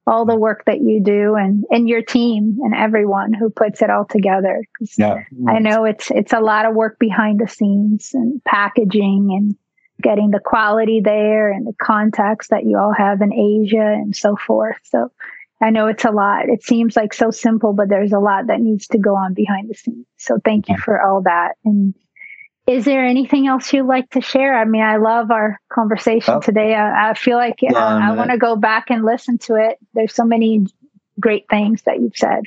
all the work that you do and and your team and everyone who puts it all together. Yeah. I know it's it's a lot of work behind the scenes and packaging and getting the quality there and the contacts that you all have in Asia and so forth. So I know it's a lot. It seems like so simple, but there's a lot that needs to go on behind the scenes. So thank you for all that. And is there anything else you'd like to share? I mean, I love our conversation oh. today. I, I, feel like uh, I want to go back and listen to it. There's so many great things that you've said.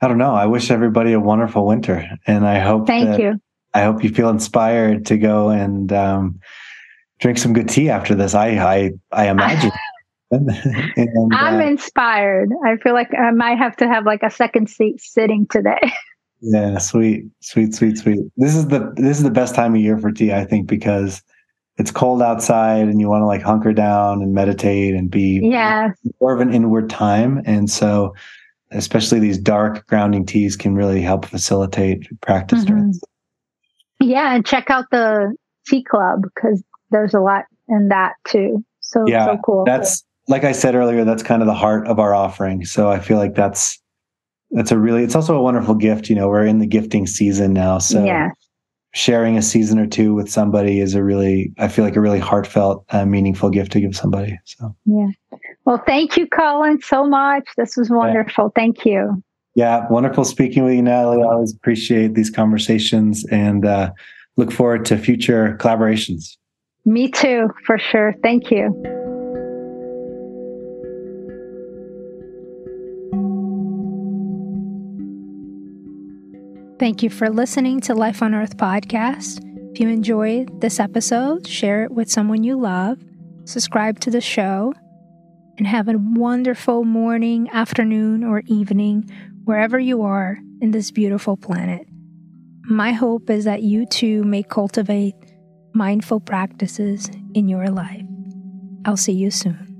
I don't know. I wish everybody a wonderful winter, and I hope. Thank you. I hope you feel inspired to go and um, drink some good tea after this. I I I imagine. and, I'm uh, inspired. I feel like I might have to have like a second seat sitting today. Yeah, sweet, sweet, sweet, sweet. This is the this is the best time of year for tea, I think, because it's cold outside and you want to like hunker down and meditate and be yeah more of an inward time. And so especially these dark grounding teas can really help facilitate practice mm-hmm. Yeah, and check out the tea club because there's a lot in that too. So yeah, so cool. That's like I said earlier, that's kind of the heart of our offering. So I feel like that's that's a really it's also a wonderful gift. You know, we're in the gifting season now. So yeah. sharing a season or two with somebody is a really I feel like a really heartfelt, uh, meaningful gift to give somebody. So yeah. Well, thank you, Colin, so much. This was wonderful. Yeah. Thank you. Yeah, wonderful speaking with you, Nathalie. I always appreciate these conversations and uh, look forward to future collaborations. Me too, for sure. Thank you. Thank you for listening to Life on Earth podcast. If you enjoyed this episode, share it with someone you love, subscribe to the show, and have a wonderful morning, afternoon, or evening wherever you are in this beautiful planet. My hope is that you too may cultivate mindful practices in your life. I'll see you soon.